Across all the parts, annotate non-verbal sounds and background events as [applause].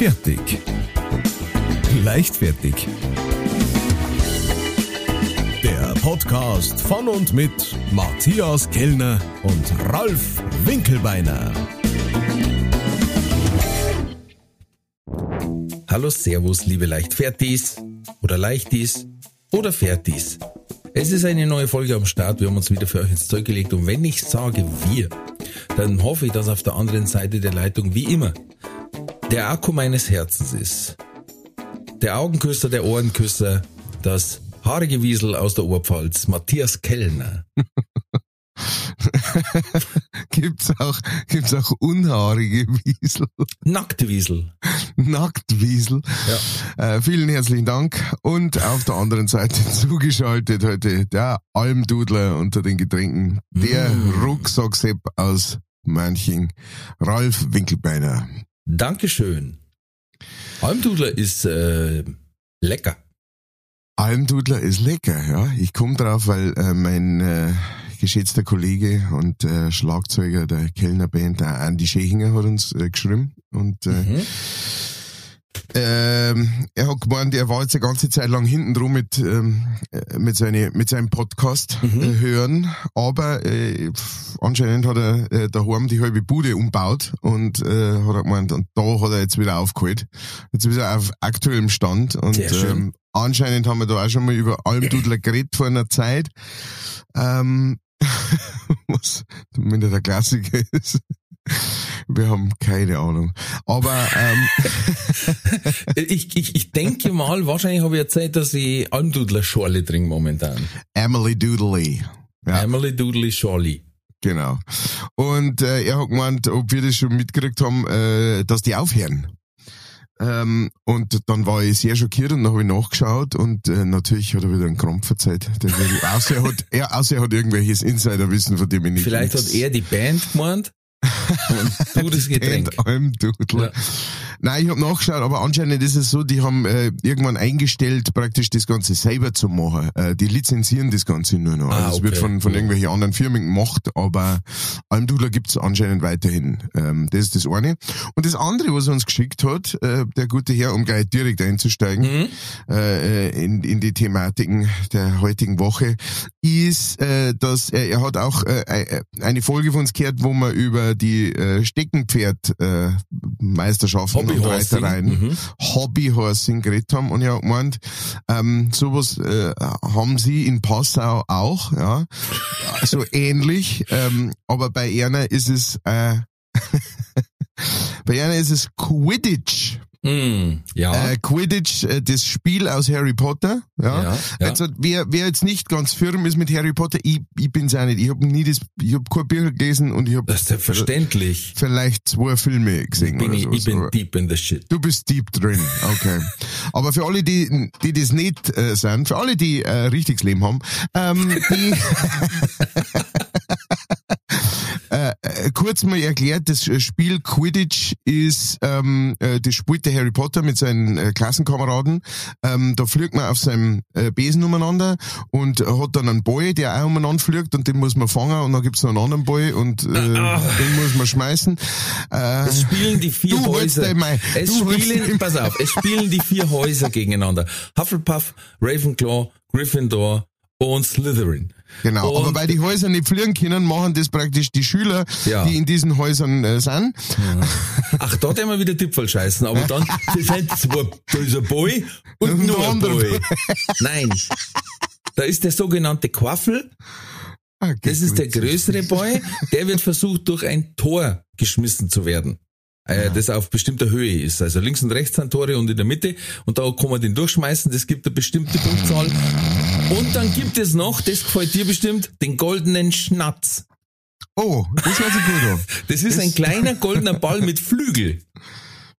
Fertig. Leichtfertig. Der Podcast von und mit Matthias Kellner und Ralf Winkelbeiner. Hallo, Servus, liebe Leichtfertis oder Leichtis oder Fertis. Es ist eine neue Folge am Start. Wir haben uns wieder für euch ins Zeug gelegt. Und wenn ich sage wir, dann hoffe ich, dass auf der anderen Seite der Leitung wie immer der Akku meines Herzens ist. Der Augenküsser, der Ohrenküsser, das haarige Wiesel aus der Oberpfalz, Matthias Kellner. [laughs] gibt's auch, gibt's auch unhaarige Wiesel. Nackte Wiesel. Nacktwiesel. Ja. Äh, vielen herzlichen Dank. Und auf der anderen Seite [laughs] zugeschaltet heute der Almdudler unter den Getränken, der Mm. Rucksacksepp aus Manching, Ralf Winkelbeiner. Dankeschön. Almdudler ist äh, lecker. Almdudler ist lecker, ja. Ich komme drauf, weil äh, mein äh, geschätzter Kollege und äh, Schlagzeuger der Kellnerband, der Andy Schechinger, hat uns äh, geschrieben. Und äh, Mhm. Ähm, er hat gemeint, er war jetzt eine ganze Zeit lang hinten drum mit, ähm, äh, mit, seine, mit seinem Podcast Mhm. äh, hören, aber äh, anscheinend hat er äh, daheim die halbe Bude umbaut und äh, hat er gemeint, und da hat er jetzt wieder aufgeholt. Jetzt ist er auf aktuellem Stand und ähm, anscheinend haben wir da auch schon mal über Almdudler [laughs] geredet vor einer Zeit. Ähm, [laughs] was zumindest der Klassiker ist. Wir haben keine Ahnung. Aber ähm, [laughs] Ich, ich, ich denke mal, wahrscheinlich habe ich erzählt, dass ich Almdudler Schorle trinke momentan. Emily Doodley. Ja. Emily Doodley Schorle. Genau. Und äh, er hat gemeint, ob wir das schon mitgekriegt haben, äh, dass die aufhören. Ähm, und dann war ich sehr schockiert und dann habe ich nachgeschaut und äh, natürlich hat er wieder einen Krampf verzeiht. [laughs] Außer er hat, er, außer er hat irgendwelches Insiderwissen, von dem ich nicht Vielleicht nichts- hat er die Band gemeint [laughs] und du das Getränk. Band Almdudler. Ja. Nein, ich habe nachgeschaut, aber anscheinend ist es so, die haben äh, irgendwann eingestellt, praktisch das Ganze selber zu machen. Äh, die lizenzieren das Ganze nur noch. Ah, also es wird okay. von, von irgendwelchen anderen Firmen gemacht, aber Almdudler gibt's anscheinend weiterhin. Ähm, das ist das eine. Und das andere, was er uns geschickt hat, äh, der gute Herr, um gleich direkt einzusteigen Mhm. äh, in, in die Thematiken der heutigen Woche, ist, äh, dass er, er hat auch äh, eine Folge von uns gehört, wo wir über die äh, Steckenpferd-Meisterschaften äh, Meisterschaften Hobbyhorsing. Mhm. Hobbyhorsing geredet haben und er hat gemeint, ähm, sowas äh, haben sie in Passau auch, ja, [laughs] so ähnlich, ähm, aber bei Erna ist es äh, [laughs] bei Erna ist es Quidditch. Mhm. Ja. Äh, Quidditch, äh, das Spiel aus Harry Potter. Ja. Ja, ja. Also wer, wer jetzt nicht ganz firm ist mit Harry Potter, ich, ich bin's auch nicht. Ich habe nie das, ich habe kein Bücher gelesen und ich habe das ist selbstverständlich. vielleicht zwei Filme gesehen Bin ich, ich bin deep in the shit. Du bist deep drin, okay. [laughs] Aber für alle, die, die das nicht äh, sind, für alle, die äh, richtiges Leben haben, ähm, die [laughs] kurz mal erklärt, das Spiel Quidditch ist, ähm, äh, das spielt der Harry Potter mit seinen äh, Klassenkameraden. Ähm, da fliegt man auf seinem äh, Besen umeinander und hat dann einen Ball, der auch umeinander fliegt und den muss man fangen und dann gibt's noch einen anderen Ball und äh, [laughs] den muss man schmeißen. Äh, Es spielen die vier Häuser. Mai. Es spielen, pass auf, es spielen die vier Häuser gegeneinander. Hufflepuff, Ravenclaw, Gryffindor und Slytherin. Genau, Und- aber weil die Häuser nicht fliegen können, machen das praktisch die Schüler, Ja. die in diesen Häusern äh, sind. Ach, da er mal wieder Tippfall scheißen, aber dann, [laughs] das sind zwei, da ist ein Boy und Und nur ein Boy. [laughs] Nein. Da ist der sogenannte Quaffel, Ah, das ist der größere Boy, der wird versucht, durch ein Tor geschmissen zu werden. Äh, das auf bestimmter Höhe ist. Also links und rechts sind Tore und in der Mitte. Und da kann man den durchschmeißen, das gibt eine bestimmte Punktzahl. Und dann gibt es noch, das gefällt dir bestimmt, den goldenen Schnatz. Oh, das hört sich gut an. [laughs] Das ist ein kleiner goldener Ball mit Flügel.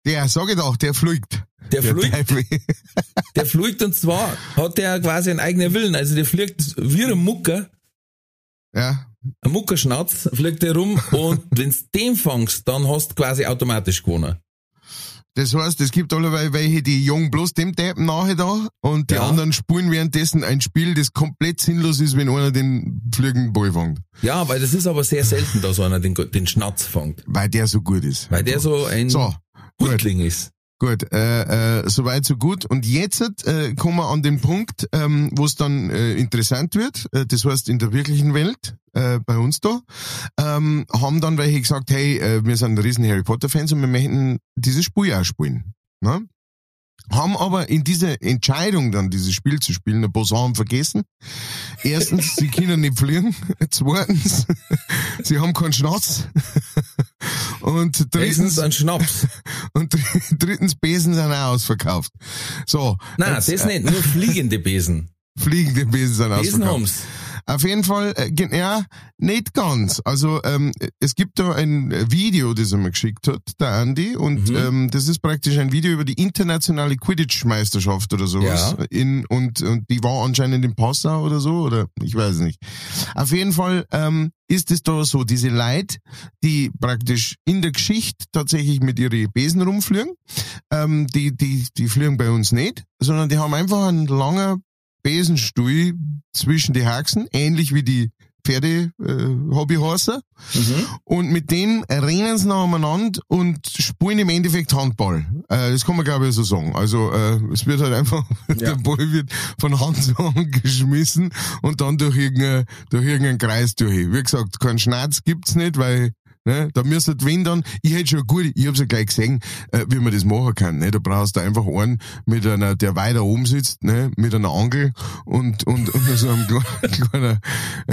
Der, sag ich doch, der fliegt. Der fliegt, Teufel. [laughs] der fliegt und zwar hat der quasi einen eigenen Willen. Also der fliegt wie ein Mucker, Ja, ein Muckerschnatz, fliegt der rum [laughs] und wenn's den fangst, dann hast du quasi automatisch gewonnen. das heißt, es gibt allerweil welche, die jung bloß dem Deppen nachher da und die Ja. anderen spielen währenddessen ein Spiel, das komplett sinnlos ist, wenn einer den fliegenden Ball fängt. Ja, weil das ist aber sehr selten, dass einer den, den Schnatz fängt. Weil der so gut ist. Weil der so ein So. Hundling ist. Gut, äh, äh, soweit so gut. Und jetzt äh, kommen wir an den Punkt, ähm, wo es dann äh, interessant wird. Äh, das heißt, in der wirklichen Welt, äh, bei uns da, ähm, haben dann welche gesagt, hey, äh, wir sind riesen Harry Potter-Fans und wir möchten dieses Spiel auch spielen. Ne? haben aber in dieser Entscheidung dann dieses Spiel zu spielen ein paar Sachen vergessen. Erstens, sie können nicht fliegen. [laughs] Zweitens, [laughs] sie haben keinen Schnatz. [laughs] Und drittens, ein Schnaps. [laughs] Und drittens, Besen sind auch ausverkauft. So. Nein, jetzt, das nicht, nur fliegende Besen. [laughs] Fliegende Besen sind Besen ausverkauft. haben's. Auf jeden Fall, äh, ja, nicht ganz. Also ähm, es gibt da ein Video, das er mir geschickt hat, der Andy, und Mhm. ähm, das ist praktisch ein Video über die internationale Quidditch-Meisterschaft oder sowas. Ja. In, und, und die war anscheinend in Passau oder so, oder ich weiß nicht. Auf jeden Fall ähm, ist es da so, diese Leute, die praktisch in der Geschichte tatsächlich mit ihren Besen rumfliegen, ähm, die, die, die fliegen bei uns nicht, sondern die haben einfach einen langen Besenstuhl zwischen die Haxen, ähnlich wie die Pferde äh, Hobbyhorser. Mhm. Und mit denen rennen sie noch umeinander und spielen im Endeffekt Handball. Äh, das kann man glaube ich so sagen. Also äh, es wird halt einfach, [laughs] der Ball wird von Hand [laughs] zu Hand geschmissen und dann durch irgendeinen durch irgendeinen Kreis durch. Wie gesagt, keinen Schnatz gibt's nicht, weil Ne, da müsste wenn dann, ich hätte schon gut, ich hab's ja gleich gesehen, äh, wie man das machen kann. Ne? Da brauchst du einfach einen mit einer, der weiter oben sitzt, ne? mit einer Angel und, und, und so einem [laughs] kleiner,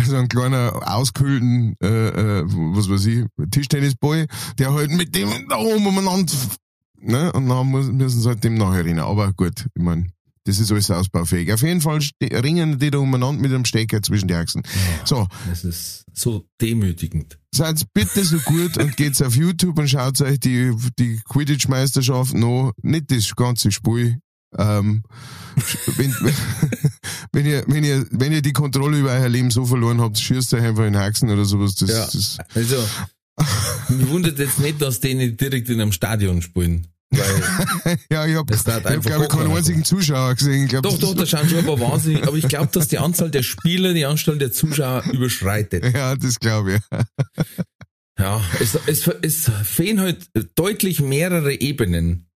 so einem kleiner auskühlten, äh, äh, was weiß ich, Tischtennisball, der halt mit dem da oben umeinander, ne? Und dann müssen sie halt dem nachher rennen. Aber gut, ich mein, das ist alles ausbaufähig. Auf jeden Fall ringen die da umeinander mit einem Stecker zwischen die Achsen. So, Das ist so demütigend. seid bitte so gut und geht's auf YouTube und schaut euch die, die Quidditch-Meisterschaft noch, nicht das ganze Spiel. Ähm, wenn, [laughs] wenn, ihr, wenn, ihr, wenn ihr die Kontrolle über euer Leben so verloren habt, schießt euch einfach in Haxen oder sowas. Das, Ja. das, Also, [laughs] mich wundert jetzt nicht, dass die nicht direkt in einem Stadion spielen. Weil, [laughs] ja, ich habe, dauert ich hab, einfach glaube ich, keinen einzigen Zuschauer gesehen. Ich glaub, doch, das doch, da schauen schon ein paar wahnsinnig, aber ich glaube, dass die Anzahl der Spieler die Anzahl der Zuschauer überschreitet. [laughs] Ja, das glaube ich. Ja, es, es, es fehlen halt deutlich mehrere Ebenen.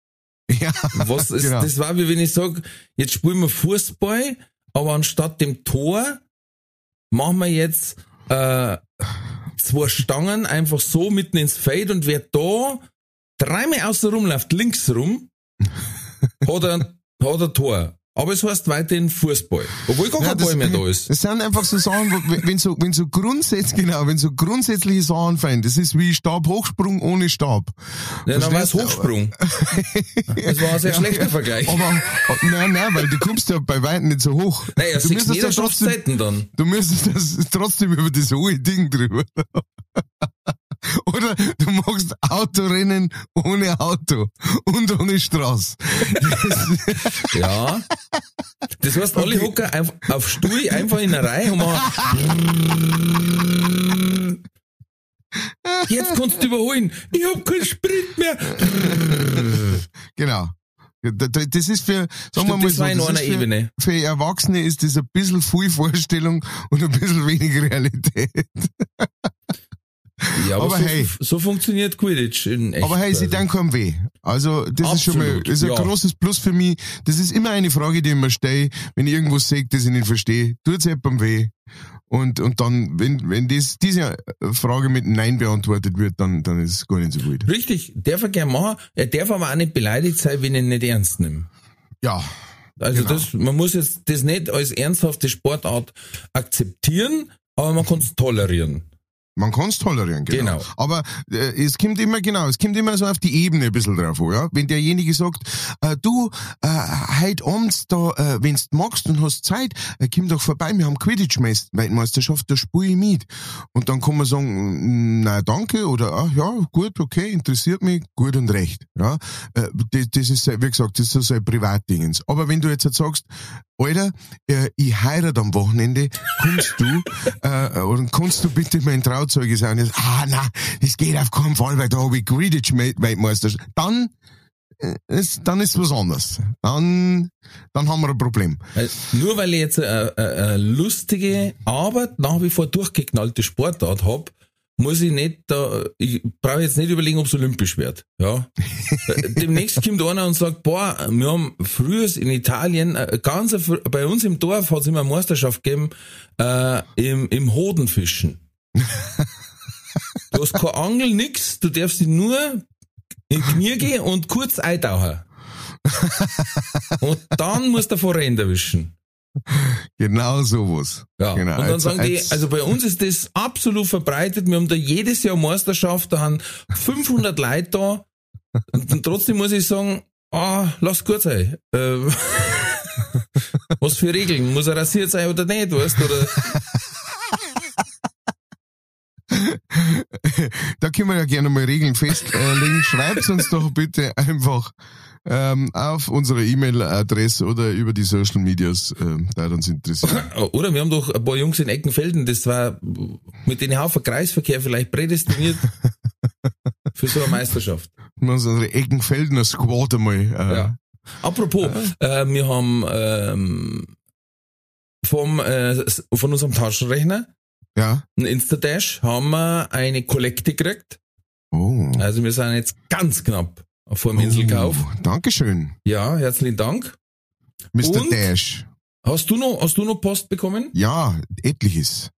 Ja, Was [laughs] ist, Genau. das war wie wenn ich sage, jetzt spielen wir Fußball, aber anstatt dem Tor machen wir jetzt äh, zwei Stangen einfach so mitten ins Feld und wer da dreimal außen rumläuft, links rum, [laughs] hat er, hat er Tor. Aber es heißt weiterhin Fußball. Obwohl gar Ja, kein Ball mehr da ist. Das sind einfach so Sachen, wenn so, wenn so grundsätzlich, genau, wenn so grundsätzliche Sachen fallen, das ist wie Stabhochsprung ohne Stab. Ja, dann war es? Hochsprung. Das war ein sehr schlechter Vergleich. Aber, nein, nein, weil du kommst ja bei weitem nicht so hoch. Naja, du müsstest ja trotzdem, dann. du müsstest das trotzdem über das hohe Ding drüber. [laughs] Oder du machst Autorennen ohne Auto und ohne Straße. [laughs] Ja. Das heißt, alle hocken einfach auf Stuhl einfach in eine Reihe und machen. [laughs] Jetzt kannst du überholen. Ich hab keinen Sprit mehr. Genau. Da- da- Das ist für, sagen wir mal das so, das ist für, Ebene. für Erwachsene ist das ein bisschen viel Vorstellung und ein bisschen wenig Realität. Ja, aber, Aber so, hey. so funktioniert Quidditch in echt. Aber hey, sie also. denken keinem weh. Also, das ist schon mal, Absolut, ist ein ja. großes Plus für mich. Das ist immer eine Frage, die ich mir stelle, wenn ich irgendwas sehe, das ich nicht verstehe. Tut's jemandem weh? Und, und dann, wenn, wenn das, diese Frage mit Nein beantwortet wird, dann, dann ist es gar nicht so gut. Richtig, darf er gerne machen. Er darf aber auch nicht beleidigt sein, wenn ich ihn nicht ernst nehme. Ja. Also Genau. das, man muss jetzt das nicht als ernsthafte Sportart akzeptieren, aber man kann es tolerieren. Man kann's tolerieren, genau. Genau. Aber äh, es kommt immer, genau, es kommt immer so auf die Ebene ein bisschen drauf an, ja. Wenn derjenige sagt, äh, du, äh, heute abends da, äh, wenn's magst und hast Zeit, äh, komm doch vorbei, wir haben Quidditch-Meisterschaft, da spiel ich mit. Und dann kann man sagen, na danke, oder ach ja, gut, okay, interessiert mich, gut und recht. Ja. Äh, das, das ist, wie gesagt, das ist so ein Privatdingens. Aber wenn du jetzt halt sagst, Alter, äh, ich heirate am Wochenende, kommst du, [laughs] äh, oder kannst du bitte mein Trauzeuge sein? Und, ah, na, das geht auf keinen Fall, weil da habe ich Quidditch-Weltmeisterschaft. Dann, äh, ist, dann ist was anderes. Dann, dann haben wir ein Problem. Weil nur weil ich jetzt eine, eine, eine lustige, aber nach wie vor durchgeknallte Sportart hab, muss ich nicht da, ich brauche jetzt nicht überlegen, ob es olympisch wird. Ja. [laughs] Demnächst kommt einer und sagt, boah, wir haben früher in Italien, äh, ganz bei uns im Dorf hat es immer eine Meisterschaft gegeben, äh, im, im Hodenfischen. du hast keine Angel, nix, du darfst dich nur in die Knie gehen und kurz eintauchen. und dann musst du Forend erwischen. [laughs] Genau sowas. Ja. Genau. Und dann Als- sagen die, als- also bei uns ist das absolut verbreitet. Wir haben da jedes Jahr Meisterschaft, da haben 500 [laughs] Leute da. Und, trotzdem muss ich sagen, ah, lass gut sein. Äh, [laughs] was für Regeln? Muss er rasiert sein oder nicht, weißt du? Da können wir ja gerne mal Regeln festlegen. Schreibt uns doch bitte einfach ähm, auf unsere E-Mail-Adresse oder über die Social Medias, ähm, da uns interessiert. [laughs] oder wir haben doch ein paar Jungs in Eckenfelden, das war mit den Haufen Kreisverkehr vielleicht prädestiniert [laughs] für so eine Meisterschaft. Wir haben unsere Eckenfeldener Squad einmal. Äh, Ja. Apropos, äh, wir haben ähm, vom, äh, von unserem Taschenrechner, ja. ein Instadash, haben wir eine Kollekte gekriegt. Oh. Also wir sind jetzt ganz knapp vor dem Inselkauf. Oh, Dankeschön, Ja, herzlichen Dank. Mr. Und? Dash. Hast du noch, hast du noch Post bekommen? Ja, etliches.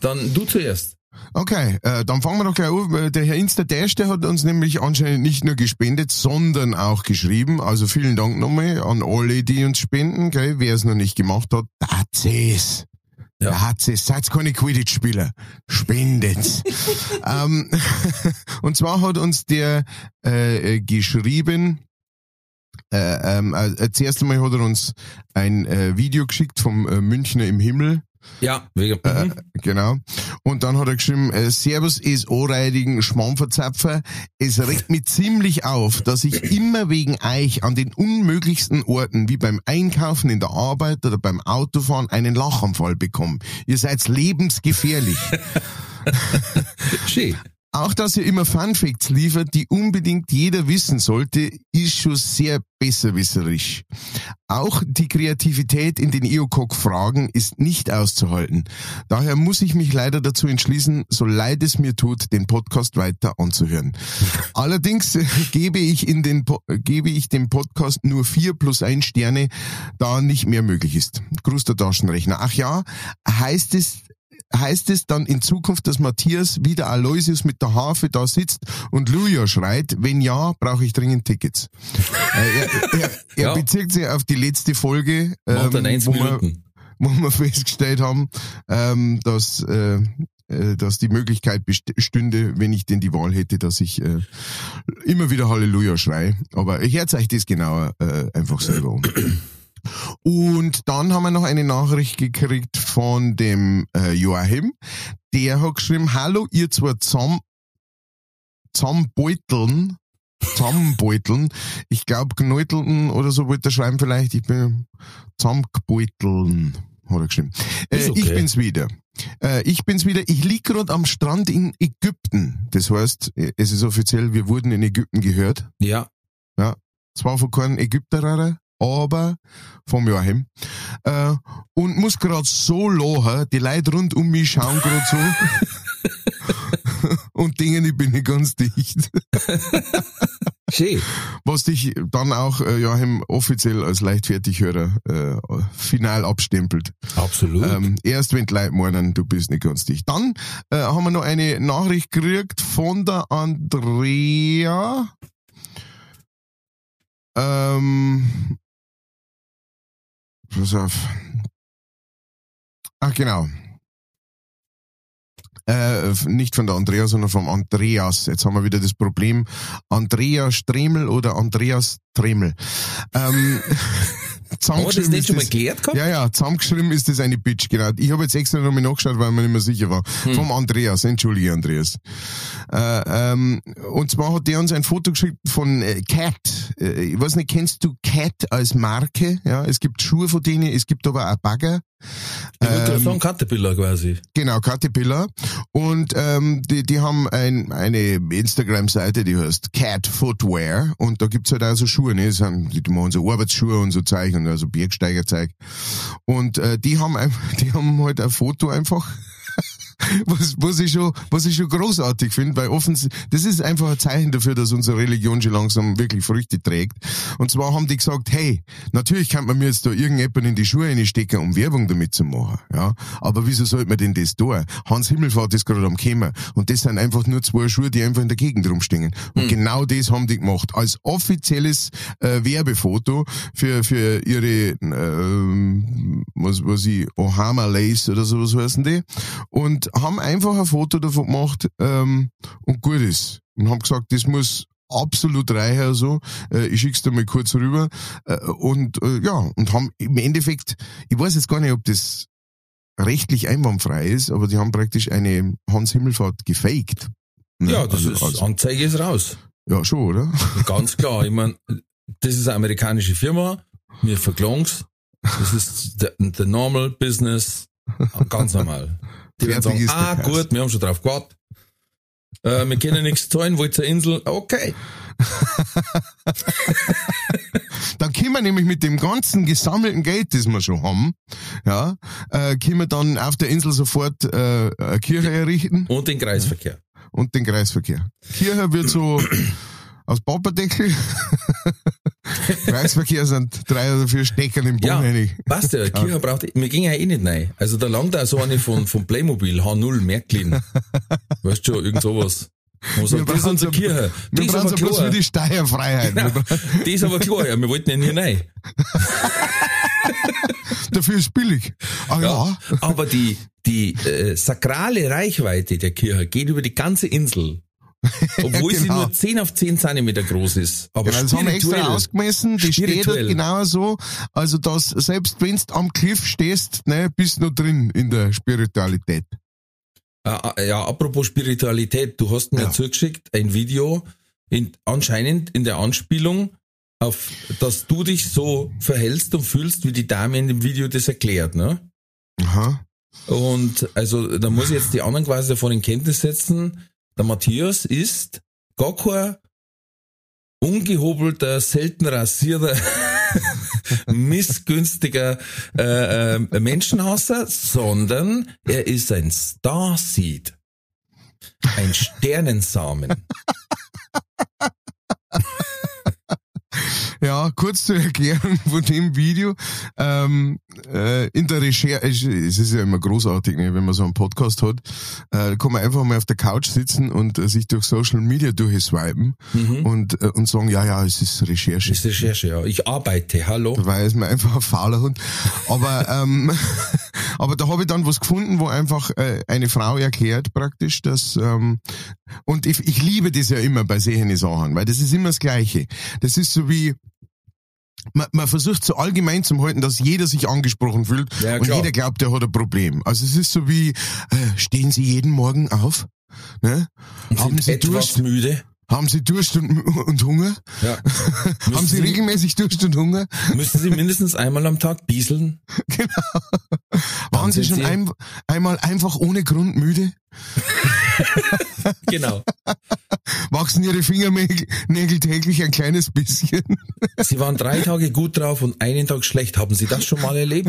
Dann du zuerst. Okay, äh, dann fangen wir doch gleich an. Der Herr Insta Dash, der hat uns nämlich anscheinend nicht nur gespendet, sondern auch geschrieben. Also vielen Dank nochmal an alle, die uns spenden. Gell? Wer es noch nicht gemacht hat, that's es. Ja. Hat's es. Seid keine Quidditch-Spieler. Spendet's. [laughs] ähm, [laughs] und zwar hat uns der äh, äh, geschrieben, äh, ähm, äh, zuerst einmal hat er uns ein äh, Video geschickt vom äh, Münchner im Himmel. Ja, wegen, Äh, mhm. genau. Und dann hat er geschrieben, äh, Servus ist anreidigen Schmammverzapfer. Es regt mich ziemlich auf, dass ich immer wegen euch an den unmöglichsten Orten, wie beim Einkaufen in der Arbeit oder beim Autofahren, einen Lachanfall bekomme. Ihr seid lebensgefährlich. [laughs] schön. Auch dass ihr immer Funfacts liefert, die unbedingt jeder wissen sollte, ist schon sehr besserwisserisch. Auch die Kreativität in den EOCOG-Fragen ist nicht auszuhalten. Daher muss ich mich leider dazu entschließen, so leid es mir tut, den Podcast weiter anzuhören. [laughs] Allerdings äh, gebe ich in den Po- gebe ich dem Podcast nur vier plus ein Sterne, da nicht mehr möglich ist. Gruß der Taschenrechner. Ach ja, heißt es heißt es dann in Zukunft, dass Matthias wie der Aloysius mit der Harfe da sitzt und Luja schreit? Wenn ja, brauche ich dringend Tickets. äh, er er, er Ja. bezieht sich auf die letzte Folge, ähm, wo, wir, wo wir festgestellt haben, ähm, dass, äh, äh, dass die Möglichkeit best- stünde, wenn ich denn die Wahl hätte, dass ich äh, immer wieder Halleluja schrei. Aber ich erzähle euch das genauer äh, einfach selber um. Und dann haben wir noch eine Nachricht gekriegt von dem äh, Joachim. Der hat geschrieben, hallo ihr zwei zusammen, zusammenbeuteln, zusammenbeuteln. Ich glaube, Gneuteln oder so wollte er schreiben vielleicht. Ich bin zusammengebeuteln, hat er geschrieben. Äh, okay. Ich bin's wieder. Äh, ich bin's wieder. Ich lieg gerade am Strand in Ägypten. Das heißt, äh, es ist offiziell, wir wurden in Ägypten gehört. Ja. Zwar von keinem Ägypterer, aber vom Joachim. Äh, und muss gerade so lachen, die Leute rund um mich schauen gerade so. [laughs] und denken, ich bin nicht ganz dicht. Schön. Was dich dann auch, äh, Joachim, offiziell als Leichtfertighörer äh, final abstempelt. Absolut. Ähm, erst wenn die Leute meinen, du bist nicht ganz dicht. Dann äh, haben wir noch eine Nachricht gekriegt von der Andrea. Ähm, pass auf. Ach, genau. Äh, nicht von der Andrea, sondern vom Andreas. Jetzt haben wir wieder das Problem. Andrea Stremel oder Andreas Tremel. Ähm, [laughs] Haben wir das zusammengeschrieben nicht ist schon mal gehabt? ja, ja, zusammengeschrieben ist das eine Bitch, genau. Ich habe jetzt extra nochmal nachgeschaut, weil man nicht mehr sicher war. Vom Andreas, entschuldige Andreas. Äh, ähm, und zwar hat der uns ein Foto geschickt von äh, Cat. Äh, ich weiß nicht, kennst du Cat als Marke? Ja, es gibt Schuhe von denen, es gibt aber auch Bagger. Ich gerade Ähm, sagen, Caterpillar quasi. Genau, Caterpillar. Und ähm, die, die haben ein, eine Instagram-Seite, die heißt Cat Footwear. Und da gibt's halt auch so Schuhe, ne? Das sind, die machen so Arbeitsschuhe und so Zeug und also Bergsteigerzeug. Und äh, die haben [laughs] die haben halt ein Foto einfach [laughs] was, was, ich schon, was ich schon großartig finde, weil offens, das ist einfach ein Zeichen dafür, dass unsere Religion schon langsam wirklich Früchte trägt. Und zwar haben die gesagt, hey, natürlich kann man mir jetzt da irgendjemand in die Schuhe reinstecken, um Werbung damit zu machen, ja. Aber wieso sollte man denn das tun? Hans Himmelfahrt ist gerade am Kommen. Und das sind einfach nur zwei Schuhe, die einfach in der Gegend rumstehen. Und mhm. genau das haben die gemacht. Als offizielles äh, Werbefoto für, für ihre, äh, was, was ich, Ohama Lace oder sowas heißen die. Und haben einfach ein Foto davon gemacht ähm, und gut ist. Und haben gesagt, das muss absolut reicher so. Äh, ich schick's dir mal kurz rüber. Äh, und äh, ja, und haben im Endeffekt, ich weiß jetzt gar nicht, ob das rechtlich einwandfrei ist, aber die haben praktisch eine Hans Himmelfahrt gefaked. Ne? Ja, das also, ist, also, Anzeige ist raus. Ja, schon, oder? Ganz klar. Ich meine, das ist eine amerikanische Firma. Wir verklagen's. Das ist the, normal business. Ganz normal. Die werden sagen, ah, gut, wir haben schon drauf gewartet. Äh, wir können nichts zahlen, wollt ihr Insel? Okay. [laughs] dann können wir nämlich mit dem ganzen gesammelten Geld, das wir schon haben, ja, äh, können wir dann auf der Insel sofort äh, eine Kirche errichten. Und den Kreisverkehr. Und den Kreisverkehr. Kirche wird so [clears throat] aus Papperdeckel. Kreisverkehr sind drei oder vier Stecker im Boden. Ja, passt ja. Kirche braucht, wir gehen ja eh nicht rein. Also da langt auch so eine von, von Playmobil, H0 Märklin. Weißt du schon, irgend sowas. Man sagt, das ist unsere Kirche. Wir das brauchen bloß für die Steuerfreiheit. Genau. Das ist aber klar, ja. Wir wollten ja nie rein. [laughs] Dafür ist billig. Ah, ja. ja. Aber die, die äh, sakrale Reichweite der Kirche geht über die ganze Insel. [laughs] Obwohl ja, genau. sie nur 10 auf 10 Zentimeter groß ist. Aber genau, das haben wir extra ausgemessen, die steht dort genau so. Also, dass selbst wenn du am Cliff stehst, ne, bist du noch drin in der Spiritualität. Äh, ja, apropos Spiritualität, du hast mir ja. zugeschickt ein Video, in, anscheinend in der Anspielung auf, dass du dich so verhältst und fühlst, wie die Dame in dem Video das erklärt, ne? Aha. Und also da muss ich jetzt die anderen quasi davon in Kenntnis setzen, der Matthias ist gar kein ungehobelter, selten rasierter, [laughs] missgünstiger äh, äh, Menschenhasser, sondern er ist ein Starseed. Ein Sternensamen. [laughs] Ja, kurz zur Erklärung von dem Video. Ähm, äh, in der Recherche, es ist ja immer großartig, ne, wenn man so einen Podcast hat, äh, kann man einfach mal auf der Couch sitzen und äh, sich durch Social Media durchswipen mhm. und, äh, und sagen, ja, ja, es ist Recherche. Es ist Recherche, ja. Ich arbeite, hallo. Weil es mir einfach ein fauler Hund. Aber, [laughs] ähm, [laughs] aber da habe ich dann was gefunden, wo einfach äh, eine Frau erklärt praktisch, dass ähm, und ich, ich liebe das ja immer bei sehenden Sachen, weil das ist immer das Gleiche. Das ist so wie man, man versucht so allgemein zu halten, dass jeder sich angesprochen fühlt ja, und jeder glaubt, er hat ein Problem. Also es ist so wie, äh, stehen Sie jeden Morgen auf? Ne? Haben Sie etwas Durst? müde? Haben Sie Durst und, und Hunger? Ja. [laughs] Haben Sie, Sie regelmäßig Durst und Hunger? Müssen Sie mindestens einmal am Tag bieseln? [laughs] Genau. Waren Sie schon Sie ein, einmal einfach ohne Grund müde? [laughs] genau. Wachsen Ihre Fingernägel täglich ein kleines bisschen? Sie waren drei Tage gut drauf und einen Tag schlecht. Haben Sie das schon mal erlebt?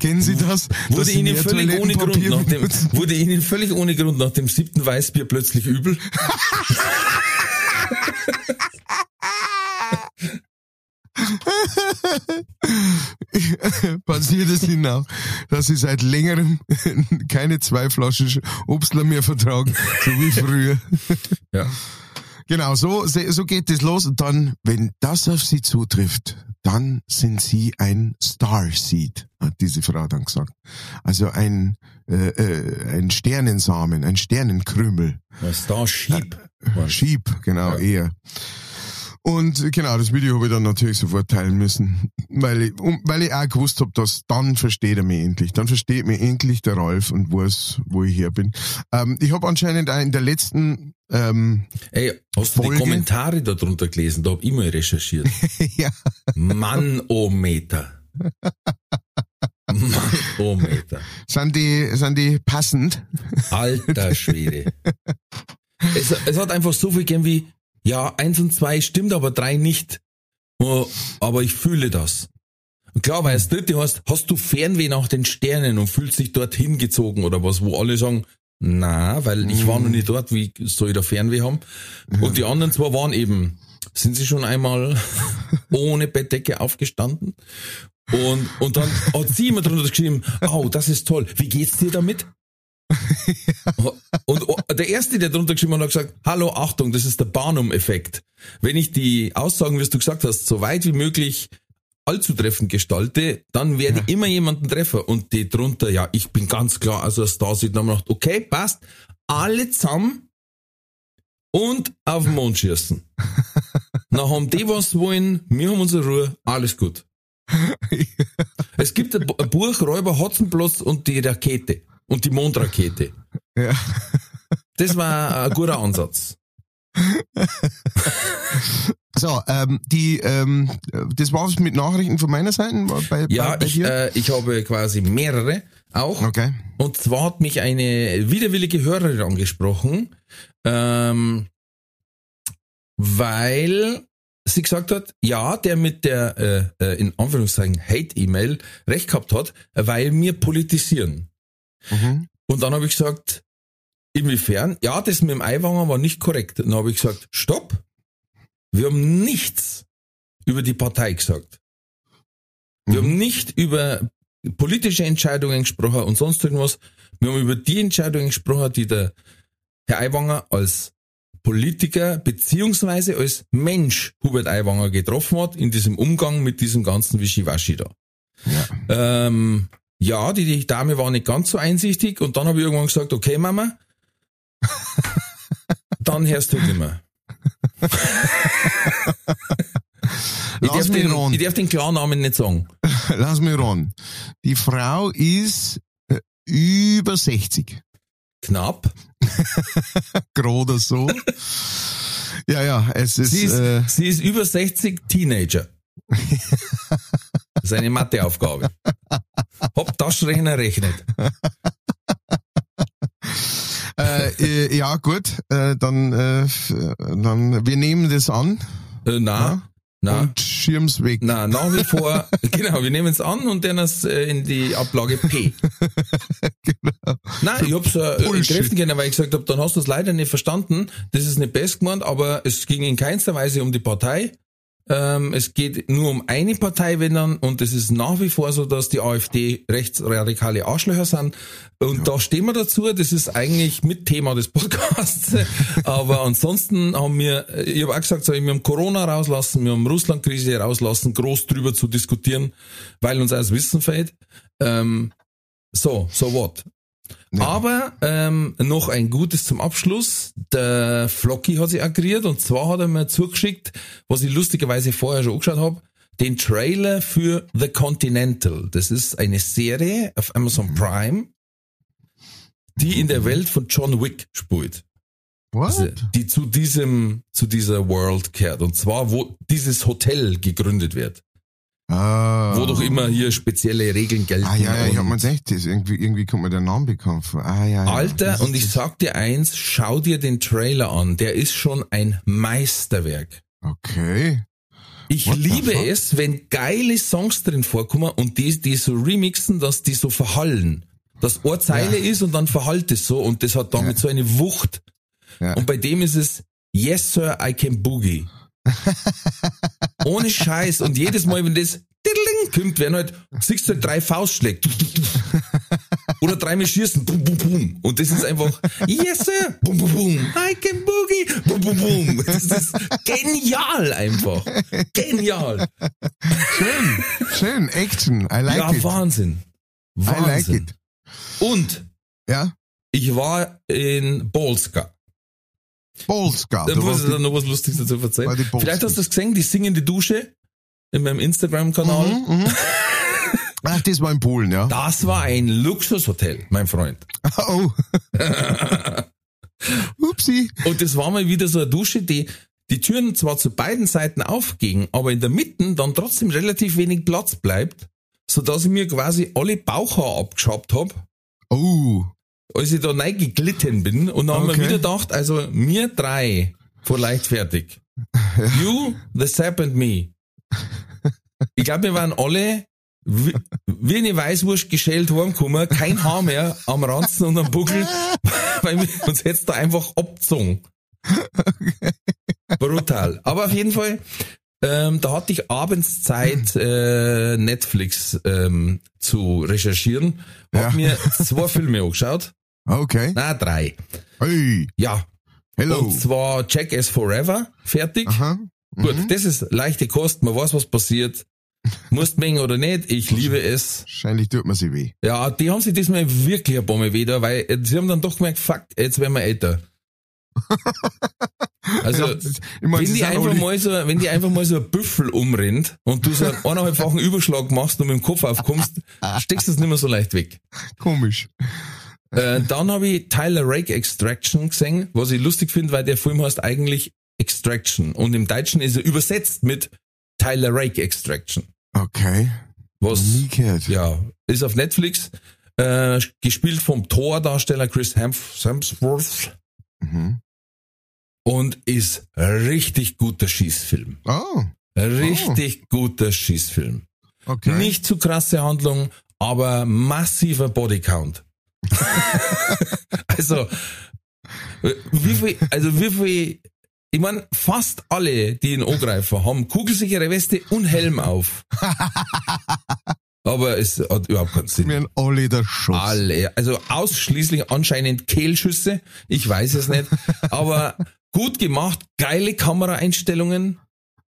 Kennen Sie das? Wurde Ihnen völlig ohne Grund nach dem, wurde Ihnen völlig ohne Grund nach dem siebten Weißbier plötzlich übel? [laughs] Passiert es Ihnen auch, dass Sie seit längerem [laughs] keine zwei Flaschen Obstler mehr vertragen, so wie früher? Ja. Genau, so, so geht es los. Und dann, wenn das auf Sie zutrifft, dann sind Sie ein Starseed, hat diese Frau dann gesagt. Also ein, äh, äh, ein Sternensamen, ein Sternenkrümel. Ein Starsheep. Äh, Sheep, genau, ja. eher. Und genau, das Video habe ich dann natürlich sofort teilen müssen, weil ich, um, weil ich auch gewusst habe, dass dann versteht er mich endlich. Dann versteht mich endlich der Ralf und weiß, wo ich her bin. Ähm, ich habe anscheinend auch in der letzten ähm, Ey, hast Folge, du die Kommentare da drunter gelesen? Da habe ich mal recherchiert. [laughs] ja. Manometer. Manometer. Sind die, sind die passend? Alter Schwede. [laughs] es, es hat einfach so viel gegeben wie ja, eins und zwei stimmt, aber drei nicht. Aber ich fühle das. Klar, weil das dritte heißt, hast du Fernweh nach den Sternen und fühlst dich dorthin gezogen oder was, wo alle sagen, na, weil ich war noch Mhm. nicht dort, wie soll ich da Fernweh haben? Und die anderen zwei waren eben, sind sie schon einmal [laughs] ohne Bettdecke aufgestanden? Und, und dann hat sie immer drunter geschrieben, oh, das ist toll, wie geht's dir damit? [laughs] Und der erste, der drunter geschrieben hat, hat gesagt, hallo, Achtung, das ist der Barnum-Effekt. Wenn ich die Aussagen, wie du gesagt hast, so weit wie möglich allzu treffend gestalte, dann werde ich immer jemanden treffen. Und die drunter, ja, ich bin ganz klar, also als da sieht, dann gedacht, okay, passt, alle zusammen und auf den Mond schießen. [laughs] Dann haben die was wollen, wir haben unsere Ruhe, alles gut. [laughs] Es gibt ein ein Buch, Räuber Hotzenplotz und die Rakete und die Mondrakete. Ja. Das war ein guter Ansatz. So, ähm, die, ähm, das war's mit Nachrichten von meiner Seite bei, Ja, bei, bei ich, äh, ich habe quasi mehrere auch. okay. Und zwar hat mich eine widerwillige Hörerin angesprochen, ähm, weil sie gesagt hat, ja, der mit der äh, äh, in Anführungszeichen Hate-E-Mail recht gehabt hat, weil wir politisieren. Mhm. Und dann habe ich gesagt, inwiefern? Ja, das mit dem Eiwanger war nicht korrekt. Dann habe ich gesagt, stopp. Wir haben nichts über die Partei gesagt. Wir Mhm. haben nicht über politische Entscheidungen gesprochen und sonst irgendwas. Wir haben über die Entscheidungen gesprochen, die der Herr Aiwanger als Politiker beziehungsweise als Mensch Hubert Aiwanger getroffen hat in diesem Umgang mit diesem ganzen Wischiwaschi da. Ja. Ähm, ja, die, die Dame war nicht ganz so einsichtig und dann habe ich irgendwann gesagt, okay Mama, [laughs] dann hörst du nicht mehr. [laughs] ich, Lass darf den, ran. ich darf den Klarnamen nicht sagen. [laughs] Lass mich ran. Die Frau ist äh, über 60. Knapp. Gerade so. ja, ja, es ist, Sie ist, äh, sie ist über 60 Teenager. Das ist eine Matheaufgabe. Hab Taschenrechner rechnet. äh, äh, ja gut, äh, dann, äh, dann, wir nehmen das an Äh, na, na, und schirm's weg. na, nach wie vor, [laughs] genau, wir nehmen es an und dann es äh, in die Ablage P. [laughs] Nein, ich hab's äh, entkräften können, weil ich gesagt habe, dann hast du es leider nicht verstanden. Das ist nicht best gemeint, aber es ging in keinster Weise um die Partei. Ähm, es geht nur um eine Partei, wenn dann, und es ist nach wie vor so, dass die AfD rechtsradikale Arschlöcher sind. Und da stehen wir dazu, das ist eigentlich mit Thema des Podcasts. [laughs] Aber ansonsten haben wir, ich habe auch gesagt, so, wir haben Corona rauslassen, wir haben Russland-Krise rauslassen, groß drüber zu diskutieren, weil uns alles Wissen fehlt. Ähm, so, so what? Ja. Aber ähm, noch ein Gutes zum Abschluss. Der Flocky hat sich akquiriert und zwar hat er mir zugeschickt, was ich lustigerweise vorher schon angeschaut habe, den Trailer für The Continental. Das ist eine Serie auf Amazon Prime, die in der Welt von John Wick spielt. What? Also, die zu diesem, zu dieser World kehrt. Und zwar, wo dieses Hotel gegründet wird. Ah. Wo doch immer hier spezielle Regeln gelten. Ah ja, ja, ich hab mir gedacht, das irgendwie, irgendwie kommt mir der Name bekannt vor. Ah ja, ja. Alter, und ich sag dir eins, schau dir den Trailer an. Der ist schon ein Meisterwerk. Okay. Ich What liebe es, wenn geile Songs drin vorkommen und die, die so remixen, dass die so verhallen. Dass eine Zeile Ja. ist und dann verhallt es so und das hat damit so eine Wucht. Ja. Und bei dem ist es Yes Sir, I can boogie. Ohne Scheiß. Und jedes Mal, wenn das kommt, werden halt, siehst du halt drei Faustschläge. Oder dreimal schießen. Bum, bum, bum. Und das ist einfach, yes sir, bum, bum, bum. I can boogie, bum, bum, bum. Das ist genial einfach. Genial. Schön, schön, Action. I like ja, it. Wahnsinn. I like Wahnsinn. it. Und Ja, ich war in Bolska. Bolska. Da muss ich dann noch was Lustiges dazu erzählen. Vielleicht hast du das gesehen, die singende Dusche in meinem Instagram-Kanal. Mhm, mhm. [laughs] Ach, das war in Polen, ja. Das war ein Luxushotel, mein Freund. [laughs] Oh. [laughs] Upsi. Und das war mal wieder so eine Dusche, die die Türen zwar zu beiden Seiten aufgingen, aber in der Mitte dann trotzdem relativ wenig Platz bleibt, so dass ich mir quasi alle Bauchhaar abgeschabt hab, Oh. Als ich da reingeglitten bin. Und dann haben wir Okay. wieder gedacht, also mir drei vor leichtfertig. [laughs] You, the Sap and me. Ich glaube, wir waren alle wie, wie eine Weißwurst geschält heimgekommen, kein Haar mehr am Ranzen und am Buckel, [laughs] weil wir uns jetzt da einfach abgezogen. Brutal. Aber auf jeden Fall, ähm, da hatte ich abends Zeit, äh, Netflix ähm, zu recherchieren. Hab Ja. mir zwei Filme angeschaut. Okay. Na, drei. Hey, Ja. hello. Und zwar Jackass Forever, fertig. Aha. Gut, Mhm. das ist leichte Kost, man weiß, was passiert. [laughs] Musst mengen oder nicht, ich liebe es. Wahrscheinlich tut man sich weh. Ja, die haben sich diesmal wirklich ein paar Mal wieder, weil äh, sie haben dann doch gemerkt, fuck, jetzt werden wir älter. [laughs] Also, Ja, ich mein, wenn sie die einfach mal so, wenn die einfach mal so ein Büffel umrennt und du so einen [laughs] eineinhalbfachen Überschlag machst und mit dem Kopf aufkommst, steckst du es nicht mehr so leicht weg. Komisch. Äh, dann habe ich Tyler Rake Extraction gesehen, was ich lustig finde, weil der Film heißt eigentlich Extraction und im Deutschen ist er übersetzt mit Tyler Rake Extraction. Okay. Was Nie gehört. ja ist auf Netflix äh, gespielt vom Thor-Darsteller Chris Hemsworth Mhm. und ist richtig guter Schießfilm. Oh, Richtig guter Schießfilm. okay. Nicht zu krasse Handlung, aber massiver Bodycount. [laughs] also, wie viel, also wie viel, ich meine, fast alle, die ihn angreifen, haben kugelsichere Weste und Helm auf. aber es hat überhaupt keinen Sinn. Wir haben alle der Schuss. Alle, also ausschließlich anscheinend Kehlschüsse, ich weiß es nicht, aber gut gemacht, geile Kameraeinstellungen.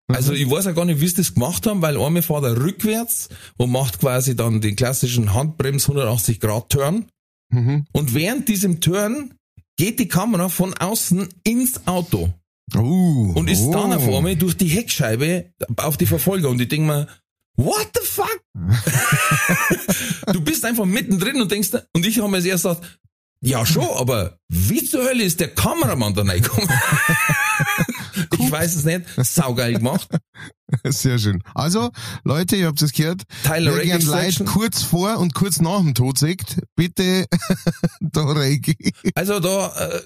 Also ich weiß auch gar nicht, wie sie das gemacht haben, weil einmal fährt er rückwärts und macht quasi dann den klassischen Handbrems 180 Grad Turn Mhm. und während diesem Turn geht die Kamera von außen ins Auto Uh, und ist oh. dann auf einmal durch die Heckscheibe auf die Verfolger und ich denk mir, what the fuck? [laughs] du bist einfach mittendrin und denkst, und ich habe mir erst gesagt, ja schon, aber wie zur Hölle ist der Kameramann da reingekommen? [laughs] ich weiß es nicht, saugeil gemacht. [laughs] Sehr schön. Also, Leute, ihr habt es gehört. Tyler Wer gern Leid kurz vor und kurz nach dem Tod sieht, bitte [laughs] da reingehen. Also da äh,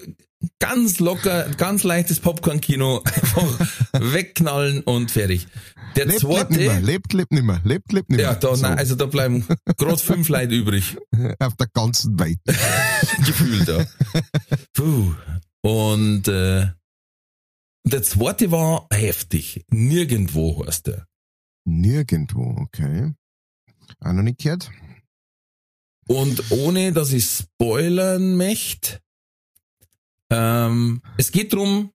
ganz locker, ganz leichtes Popcorn-Kino, [laughs] einfach wegknallen und fertig. Der Lebt, lebt nimmer, zweite, lebt, lebt nimmer, lebt, lebt nimmer. ja, da, So, nein, also da bleiben gerade fünf Leute übrig. auf der ganzen Welt. gefühlt, ja. Puh. Und äh, der zweite war heftig. Nirgendwo heißt der. Nirgendwo, okay. Auch noch nicht gehört? Und ohne, dass ich spoilern möchte, ähm, es geht drum.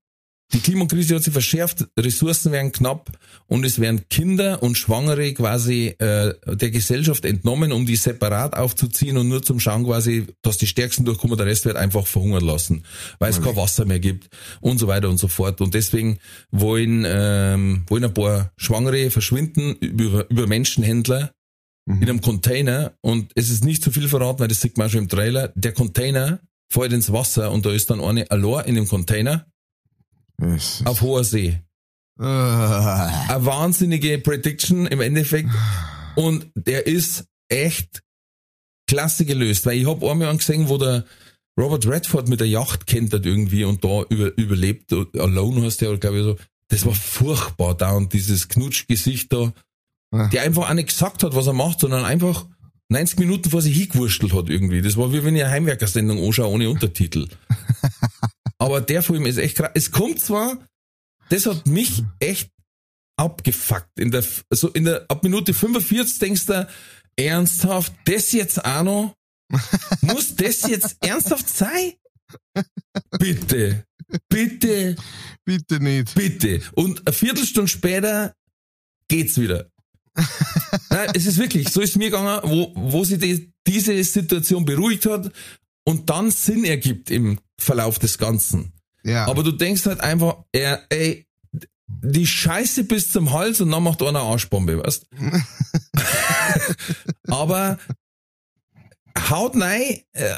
Die Klimakrise hat sich verschärft, Ressourcen werden knapp und es werden Kinder und Schwangere quasi äh, der Gesellschaft entnommen, um die separat aufzuziehen und nur zum Schauen quasi, dass die Stärksten durchkommen, der Rest wird einfach verhungern lassen, weil es kein Wasser mehr gibt und so weiter und so fort. Und deswegen wollen, ähm, wollen ein paar Schwangere verschwinden über, über Menschenhändler in einem Container und es ist nicht zu viel verraten, weil das sieht man schon im Trailer. Der Container fällt ins Wasser und da ist dann eine allein in dem Container Es auf hoher See. Äh, Eine wahnsinnige Prediction im Endeffekt und der ist echt klasse gelöst, weil ich habe einmal gesehen, wo der Robert Redford mit der Yacht kentert irgendwie und da über, überlebt, Alone heißt der, glaube ich so. Das war furchtbar da und dieses Knutschgesicht da, Ja. der einfach auch nicht gesagt hat, was er macht, sondern einfach 90 Minuten vor sich hingewurstelt hat irgendwie. Das war wie wenn ich eine Heimwerkersendung anschaue ohne Untertitel. [laughs] Aber der Film ist echt krass. Es kommt zwar, das hat mich echt abgefuckt. In der, so in der, ab Minute 45 denkst du, ernsthaft, das jetzt auch noch? [laughs] Muss das jetzt ernsthaft sein? Bitte, bitte, bitte nicht. bitte. Und eine Viertelstunde später geht's wieder. Nein, es ist wirklich, so ist mir gegangen, wo, wo sich die, diese Situation beruhigt hat und dann Sinn ergibt im Verlauf des Ganzen. Ja. Aber du denkst halt einfach, ja, ey, die Scheiße bis zum Hals und dann macht einer eine Arschbombe, weißt? [laughs] Aber haut nein, äh,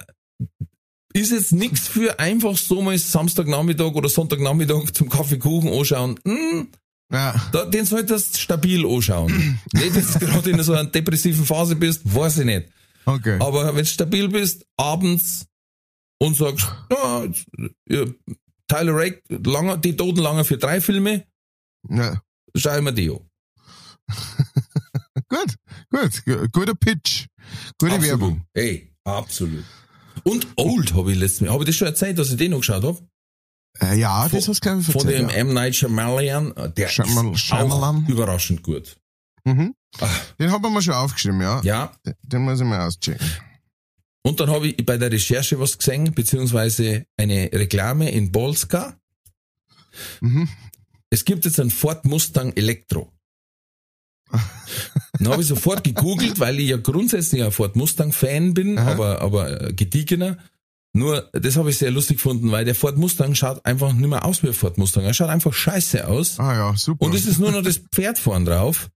ist jetzt nix für einfach so mal Samstagnachmittag oder Sonntagnachmittag zum Kaffeekuchen anschauen. Hm, ja. da, den solltest du stabil anschauen. [clears throat] nicht, dass du gerade in so einer depressiven Phase bist, weiß ich nicht. Okay. Aber wenn du stabil bist, abends und sagst, ja, Tyler Rake, lange, die Toten lange für drei Filme, Ja. schau ich mir die an. [laughs] Gut, Gut, gu- guter Pitch. Gute absolut. Werbung. Ey, absolut. Und Old habe ich letztes Mal, habe ich das schon erzählt, dass ich den noch geschaut habe? Äh, ja, das Von- hast du, glaube ich, Von dem erzählt. ja. M. Night Shyamalan, der Shyamalan- ist auch überraschend gut. Mhm. Ah. Den haben wir mal schon aufgeschrieben, ja. Ja, Den- Den muss ich mal auschecken. Und dann habe ich bei der Recherche was gesehen, beziehungsweise eine Reklame in Polska. Mhm. Es gibt jetzt einen Ford Mustang Elektro. Dann habe ich sofort gegoogelt, weil ich ja grundsätzlich ein Ford Mustang Fan bin, Aha. aber, aber äh, gediegener. Nur, das habe ich sehr lustig gefunden, weil der Ford Mustang schaut einfach nicht mehr aus wie ein Ford Mustang. Er schaut einfach scheiße aus. Ah ja, super. Und es ist nur noch das Pferd vorn drauf.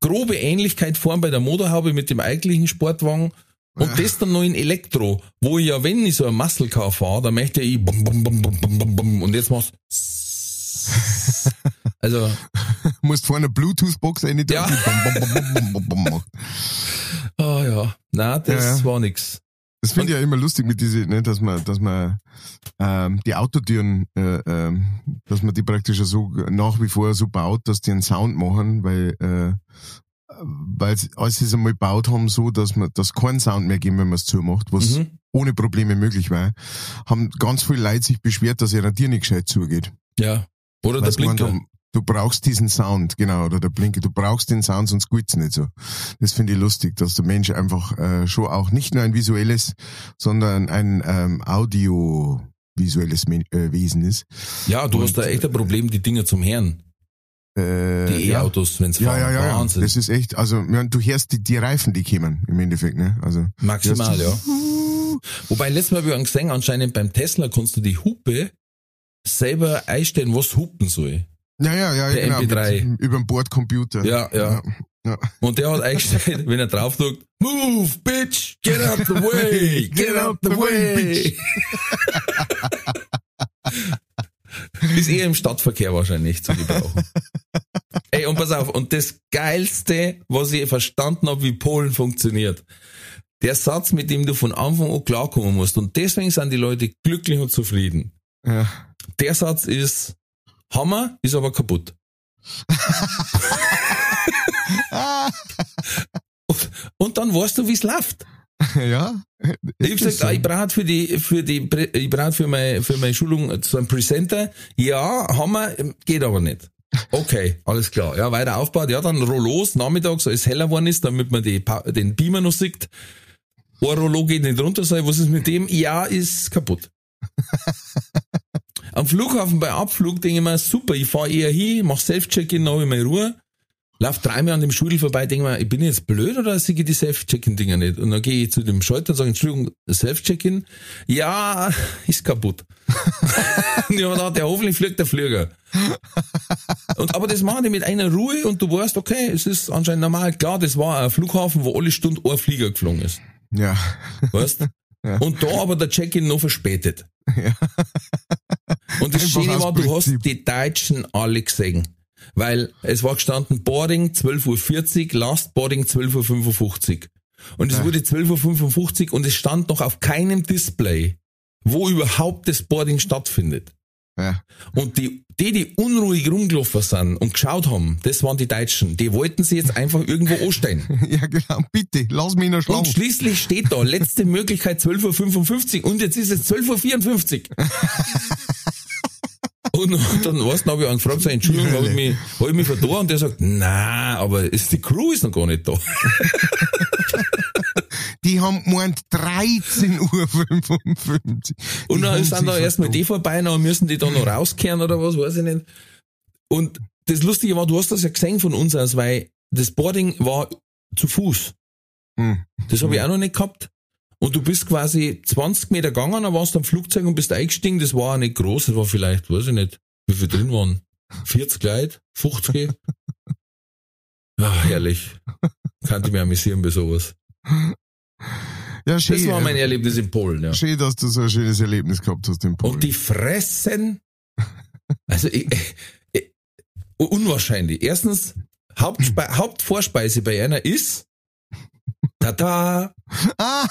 Grobe Ähnlichkeit vorn bei der Motorhaube mit dem eigentlichen Sportwagen. Und das dann noch in Elektro, wo ich ja, wenn ich so ein Muscle Car fahre, dann möchte ich bum, bum, bum, bum, bum, bum, bum, und jetzt machst Also, musst vorne eine Bluetooth-Box rein, Ja. bum, bum, ah ja, na, das Ja, ja. war nix. Das finde ich ja immer lustig mit diese, ne, dass man, dass man ähm, die Autotüren, äh, ähm, dass man die praktisch so nach wie vor so baut, dass die einen Sound machen, weil äh, weil als sie es einmal gebaut haben, so dass man dass keinen Sound mehr geben, wenn man es zumacht, was Mhm. ohne Probleme möglich war, haben ganz viele Leute sich beschwert, dass ihr Tier nicht gescheit zugeht. Ja. Oder der Weil sie gemeint Blinker. haben, Du brauchst diesen Sound, genau, oder der Blinker. Du brauchst den Sound, sonst geht's nicht so. Das finde ich lustig, dass der Mensch einfach äh, schon auch nicht nur ein visuelles, sondern ein ähm, audiovisuelles Men äh, Wesen ist. Ja, du Und, hast da echt ein Problem, die Dinger zum Hören. Äh, Die ja. E-Autos, Ja, fahren. ja, ja, ja. Wahnsinn. Das ist echt, also du hörst die, die Reifen, die kommen im Endeffekt, ne? Also Maximal, ja. Wobei, letztes Mal habe ich einen gesehen, anscheinend beim Tesla kannst du die Hupe selber einstellen, was hupen soll. Ja, ja, ja, Der genau. MP3. Mit, über den Bordcomputer. Ja, ja. ja. Und der hat eingestellt, [laughs] wenn er draufdrückt, Move, bitch, get out the [laughs] way, get out the way. [laughs] Ist eher im Stadtverkehr wahrscheinlich zu gebrauchen. [laughs] Ey, und pass auf, und das Geilste, was ich verstanden habe, wie Polen funktioniert, der Satz, mit dem du von Anfang an klarkommen musst, und deswegen sind die Leute glücklich und zufrieden. ja. Der Satz ist, Hammer, ist aber kaputt. und, [laughs] [laughs] und dann weißt du, wie es läuft. [laughs] ja. Ich hab gesagt, ah, ich brauche für die, für die, ich brauche für meine, für meine Schulung so einen Presenter. Ja, Hammer, geht aber nicht. Okay, alles klar. Ja, weiter aufbaut. Ja, dann Rollos nachmittags, als es heller geworden ist, damit man die, den Beamer noch sieht. Ein Rollo geht nicht runter, sag ich, was ist mit dem? Ja, ist kaputt. [laughs] Am Flughafen bei Abflug denke ich mir, super, ich fahre eher hin, mach Self-Check-In, dann hab ich meine Ruhe. Lauf dreimal an dem Schudel vorbei, denke mir, ich bin jetzt blöd oder sehe ich die Self-Check-In-Dinger nicht? Und dann gehe ich zu dem Schalter und sage, Entschuldigung, Self-Check-In? Ja, ist kaputt. und ich habe gedacht, ja, hoffentlich fliegt der Flieger. Und, aber das machen die mit einer Ruhe und du weißt, okay, es ist anscheinend normal. Klar, das war ein Flughafen, wo alle Stunde ein Flieger geflogen ist. Ja. Weißt? Ja. Und da aber der Check-in noch verspätet. Ja. Und das Schöne war, du hast die Deutschen alle gesehen. Weil es war gestanden Boarding 12.40 Uhr, Last Boarding 12.55 Uhr. Und es Ja. wurde 12.55 Uhr und es stand noch auf keinem Display, wo überhaupt das Boarding stattfindet. Ja. Und die, die, die unruhig rumgelaufen sind und geschaut haben, das waren die Deutschen. Die wollten sie jetzt einfach irgendwo [laughs] anstellen. ja, genau. Bitte, lass mich noch Und schlafen. schließlich steht da, letzte Möglichkeit 12.55 Uhr und jetzt ist es 12.54 Uhr. [laughs] Und dann, weißt du, habe ich einen gefragt, so, Entschuldigung, habe ich mich, hab ich mich vertan? Und der sagt, na, aber ist, die Crew ist noch gar nicht da. [laughs] Die haben gemeint 13.55 Uhr. Und Die dann sind da erstmal die vorbei, dann müssen die da noch rauskehren oder was, weiß ich nicht. Und das Lustige war, du hast das ja gesehen von uns aus, weil das Boarding war zu Fuß. Hm. Das habe ich auch noch nicht gehabt. Und du bist quasi 20 Meter gegangen, dann warst du am Flugzeug und bist eingestiegen. Das war auch nicht groß, das war vielleicht, weiß ich nicht, wie viel drin waren. 40 Leute, 50. Ja, [laughs] herrlich. Kann ich mich amüsieren bei sowas. Ja, schön. Das war mein Erlebnis in Polen, ja. Schön, dass du so ein schönes Erlebnis gehabt hast in Polen. Und die fressen, [laughs] also ich, ich, unwahrscheinlich. Erstens, Hauptspe Hauptvorspeise bei einer ist, tada, ah!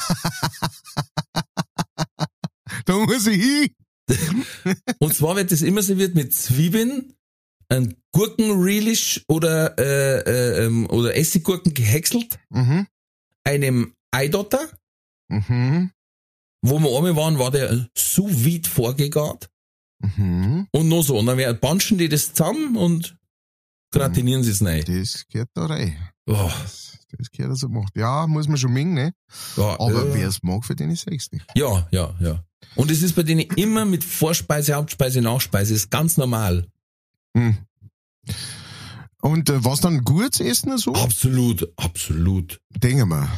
[laughs] da muss ich hin. [laughs] und zwar wird das immer serviert mit Zwiebeln, ein Gurkenrelish oder, äh, äh, ähm, oder Essiggurken gehäckselt, Mhm. einem Eidotter, Mhm. wo wir einmal waren, war der sous vide vorgegart Mhm. und noch so. Und dann punchen die das zusammen und gratinieren sie es rein. Das gehört da rein. Oh, Das, das gehört so gemacht. Ja, muss man schon mengen, ne? ja, Aber äh, wer es mag, für den ist es nicht. Ja, ja, ja. Und es ist bei denen immer mit Vorspeise, Hauptspeise, Nachspeise. ist ganz normal. Hm. Und äh, was dann gut zu essen so? Absolut, absolut. Denken wir.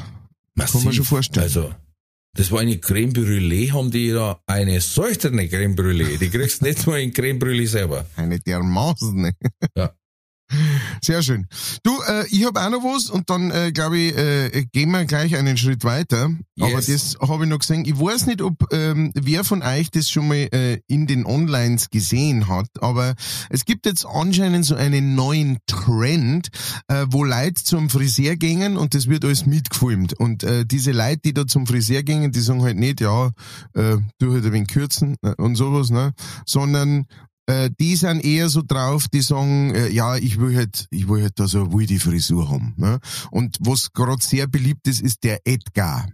Massiv. Kann man schon vorstellen. Also, das war eine Creme Brûlée, haben die da eine solche Creme Brûlée. Die kriegst du nicht mal in Creme Brûlée selber. Eine dermaßen. Ne? Ja. Sehr schön. Du, äh, ich habe auch noch was und dann äh, glaube ich, äh, gehen wir gleich einen Schritt weiter. Aber Yes. das habe ich noch gesehen. Ich weiß nicht, ob ähm, wer von euch das schon mal äh, in den Onlines gesehen hat, aber es gibt jetzt anscheinend so einen neuen Trend, äh, wo Leute zum Friseur gingen und das wird alles mitgefilmt. Und äh, diese Leute, die da zum Friseur gingen, die sagen halt nicht, ja, äh, du halt ein wenig kürzen äh, und sowas, ne? sondern äh, die sind eher so drauf, die sagen, äh, ja, ich will halt, ich will halt da so eine wilde Frisur haben. Ne? Und was gerade sehr beliebt ist, ist der Edgar.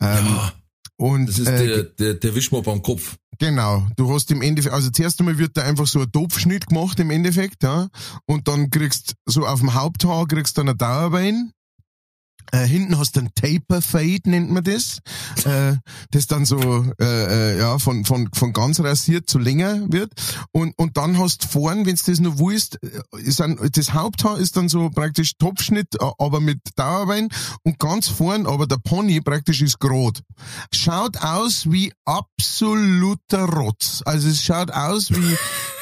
Ähm, ja, und das ist äh, der, der, der Wischmopp am Kopf. Genau, du hast im Endeffekt, also zuerst einmal wird da einfach so ein Topfschnitt gemacht im Endeffekt, ja, und dann kriegst so auf dem Haupthaar kriegst du dann ein Dauerbein. Äh, hinten hast du ein Taper Fade, nennt man das. äh, das dann so äh, äh, ja von, von, von ganz rasiert zu länger wird. Und, und dann hast du vorn, wenn du das noch willst, äh, ist ein, das Haupthaar ist dann so praktisch Topfschnitt, aber mit Dauerbein. Und ganz vorn, aber der Pony praktisch ist grad. Schaut aus wie absoluter Rotz. Also es schaut aus wie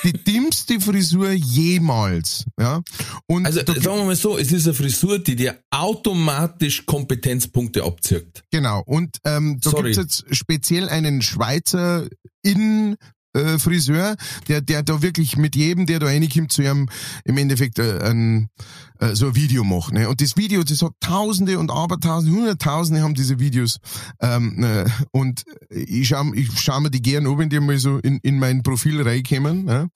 die [laughs] dümmste Frisur jemals. Ja. Und Also, sagen wir mal so, es ist eine Frisur, die dir automatisch Kompetenzpunkte abzirkt. genau. Und ähm, da Sorry. gibt's jetzt speziell einen Schweizer in äh, Friseur, der, der da wirklich mit jedem, der da reinkommt, zu ihrem im Endeffekt äh, ein, äh, so ein Video macht. Ne? Und das Video, das hat Tausende und Abertausende, Hunderttausende haben diese Videos. Ähm, äh, und ich schau, ich schau mir die gern an, wenn die mal so in, in mein Profil reinkommen. Ne?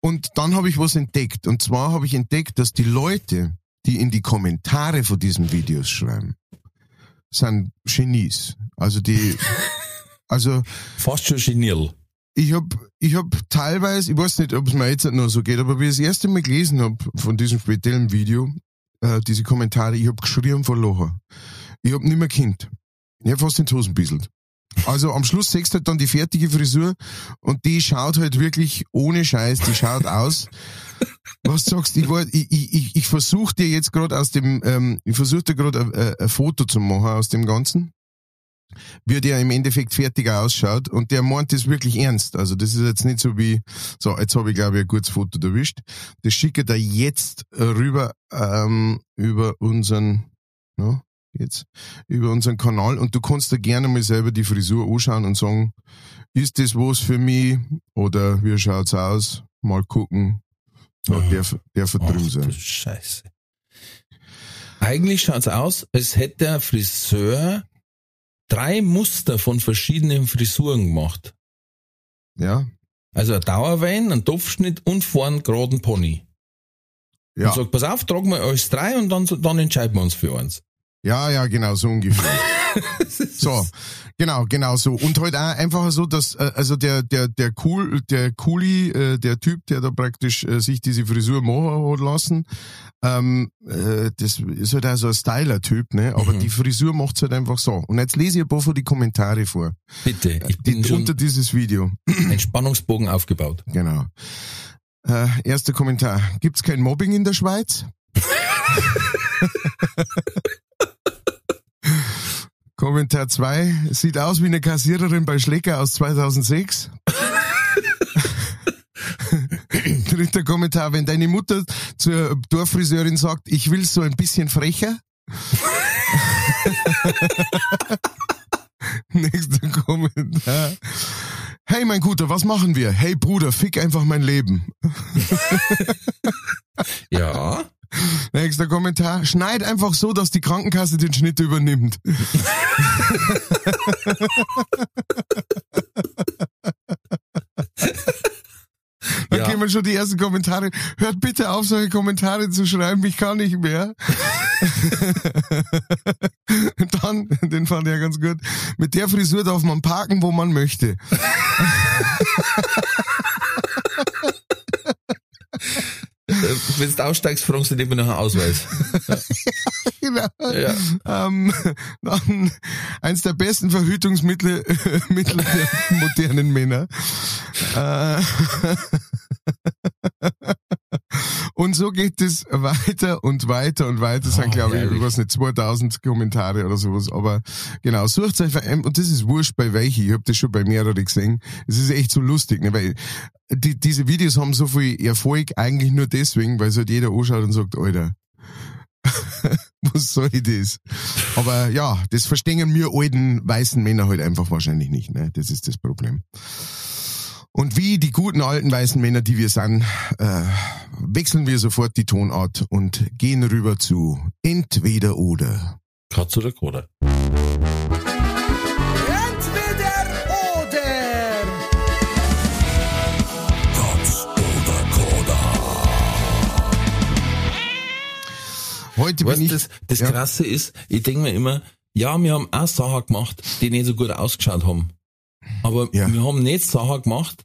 Und dann habe ich was entdeckt. Und zwar habe ich entdeckt, dass die Leute, die in die Kommentare von diesen Videos schreiben, sind Genies. Also die, [laughs] also Fast schon genial. ich hab, ich hab teilweise, ich weiß nicht, ob es mir jetzt noch so geht, aber wie ich das erste Mal gelesen hab von diesem speziellen Video, äh, diese Kommentare, ich hab geschrien vor Lachen. Ich hab nicht mehr Kind. Ich hab fast die Hosen bisselt. Also am Schluss sechst halt dann die fertige Frisur und die schaut halt wirklich ohne Scheiß, die schaut aus. Was du sagst, ich, war, ich, ich, ich, versuche dir jetzt gerade aus dem, ähm, ich versuche dir gerade ein, ein- ein Foto zu machen aus dem Ganzen wie der im Endeffekt fertiger ausschaut und der meint das wirklich ernst. Also das ist jetzt nicht so wie, so jetzt habe ich glaube ich ein gutes Foto erwischt. Das schicke da jetzt rüber ähm, über unseren, no, jetzt über unseren Kanal und du kannst da gerne mal selber die Frisur anschauen und sagen, ist das was für mich oder wie schaut's aus? Mal gucken. Ja, Ah. der, verdrüben du sein. Scheiße. Eigentlich schaut's aus, als hätte der Friseur drei Muster von verschiedenen Frisuren gemacht. Ja, Also ein Dauerwein, ein Topfschnitt und vorn geraden Pony. ja, Und sagt, pass auf, tragen wir alles drei und dann, dann entscheiden wir uns für eins. Ja, ja, genau, so ungefähr. [laughs] So, genau, genau so. Und halt auch einfach so, dass äh, also der der der cool der Cooli, äh, der Typ, der da praktisch äh, sich diese Frisur machen hat lassen, ähm, äh, das ist halt auch so ein Styler-Typ, ne? Aber Mhm. die Frisur macht's halt einfach so. Und jetzt lese ich ein paar von die Kommentare vor, Bitte, ich die, bin schon unter dieses Video. [clears throat] ein Spannungsbogen aufgebaut. Genau. Äh, erster Kommentar: Gibt's kein Mobbing in der Schweiz? [laughs] Kommentar 2. Sieht aus wie eine Kassiererin bei Schlecker aus 2006. [laughs] Dritter Kommentar. Wenn deine Mutter zur Dorffriseurin sagt, ich will so ein bisschen frecher. [laughs] Nächster Kommentar. Hey, mein Guter, was machen wir? Hey, Bruder, fick einfach mein Leben. Ja. [laughs] Nächster Kommentar. Schneid einfach so, dass die Krankenkasse den Schnitt übernimmt. [laughs] Dann Ja. gehen wir schon die ersten Kommentare. Hört bitte auf, solche Kommentare zu schreiben, ich kann nicht mehr. [laughs] Dann, den fand ich ja ganz gut. Mit der Frisur darf man parken, wo man möchte. Wenn du aussteigst, fragst du dir immer nach einem Ausweis. [laughs] genau. Ja. Ähm, dann eins der besten Verhütungsmittel [laughs] Mittel der modernen Männer. Äh, [laughs] und so geht es weiter und weiter und weiter. Das sind, oh, glaube ich, ich weiß nicht, 2000 Kommentare oder sowas. Aber genau, sucht euch, und das ist wurscht bei welchen. Ich habe das schon bei mehreren gesehen. Es ist echt so lustig, ne? weil die, diese Videos haben so viel Erfolg eigentlich nur deswegen, weil es halt jeder anschaut und sagt, Alter, [laughs] was soll ich das? Aber ja, das verstehen wir alten weißen Männer halt einfach wahrscheinlich nicht. Ne? Das ist das Problem. Und wie die guten alten weißen Männer, die wir sind, äh, wechseln wir sofort die Tonart und gehen rüber zu entweder oder. Katz oder Koda? Entweder oder. Katz oder Koda. Heute Weißt, bin ich. das, das ja. Krasse ist, ich denke mir immer, ja, wir haben auch Sachen gemacht, die nicht so gut ausgeschaut haben. Aber Ja. wir haben nicht Sachen gemacht,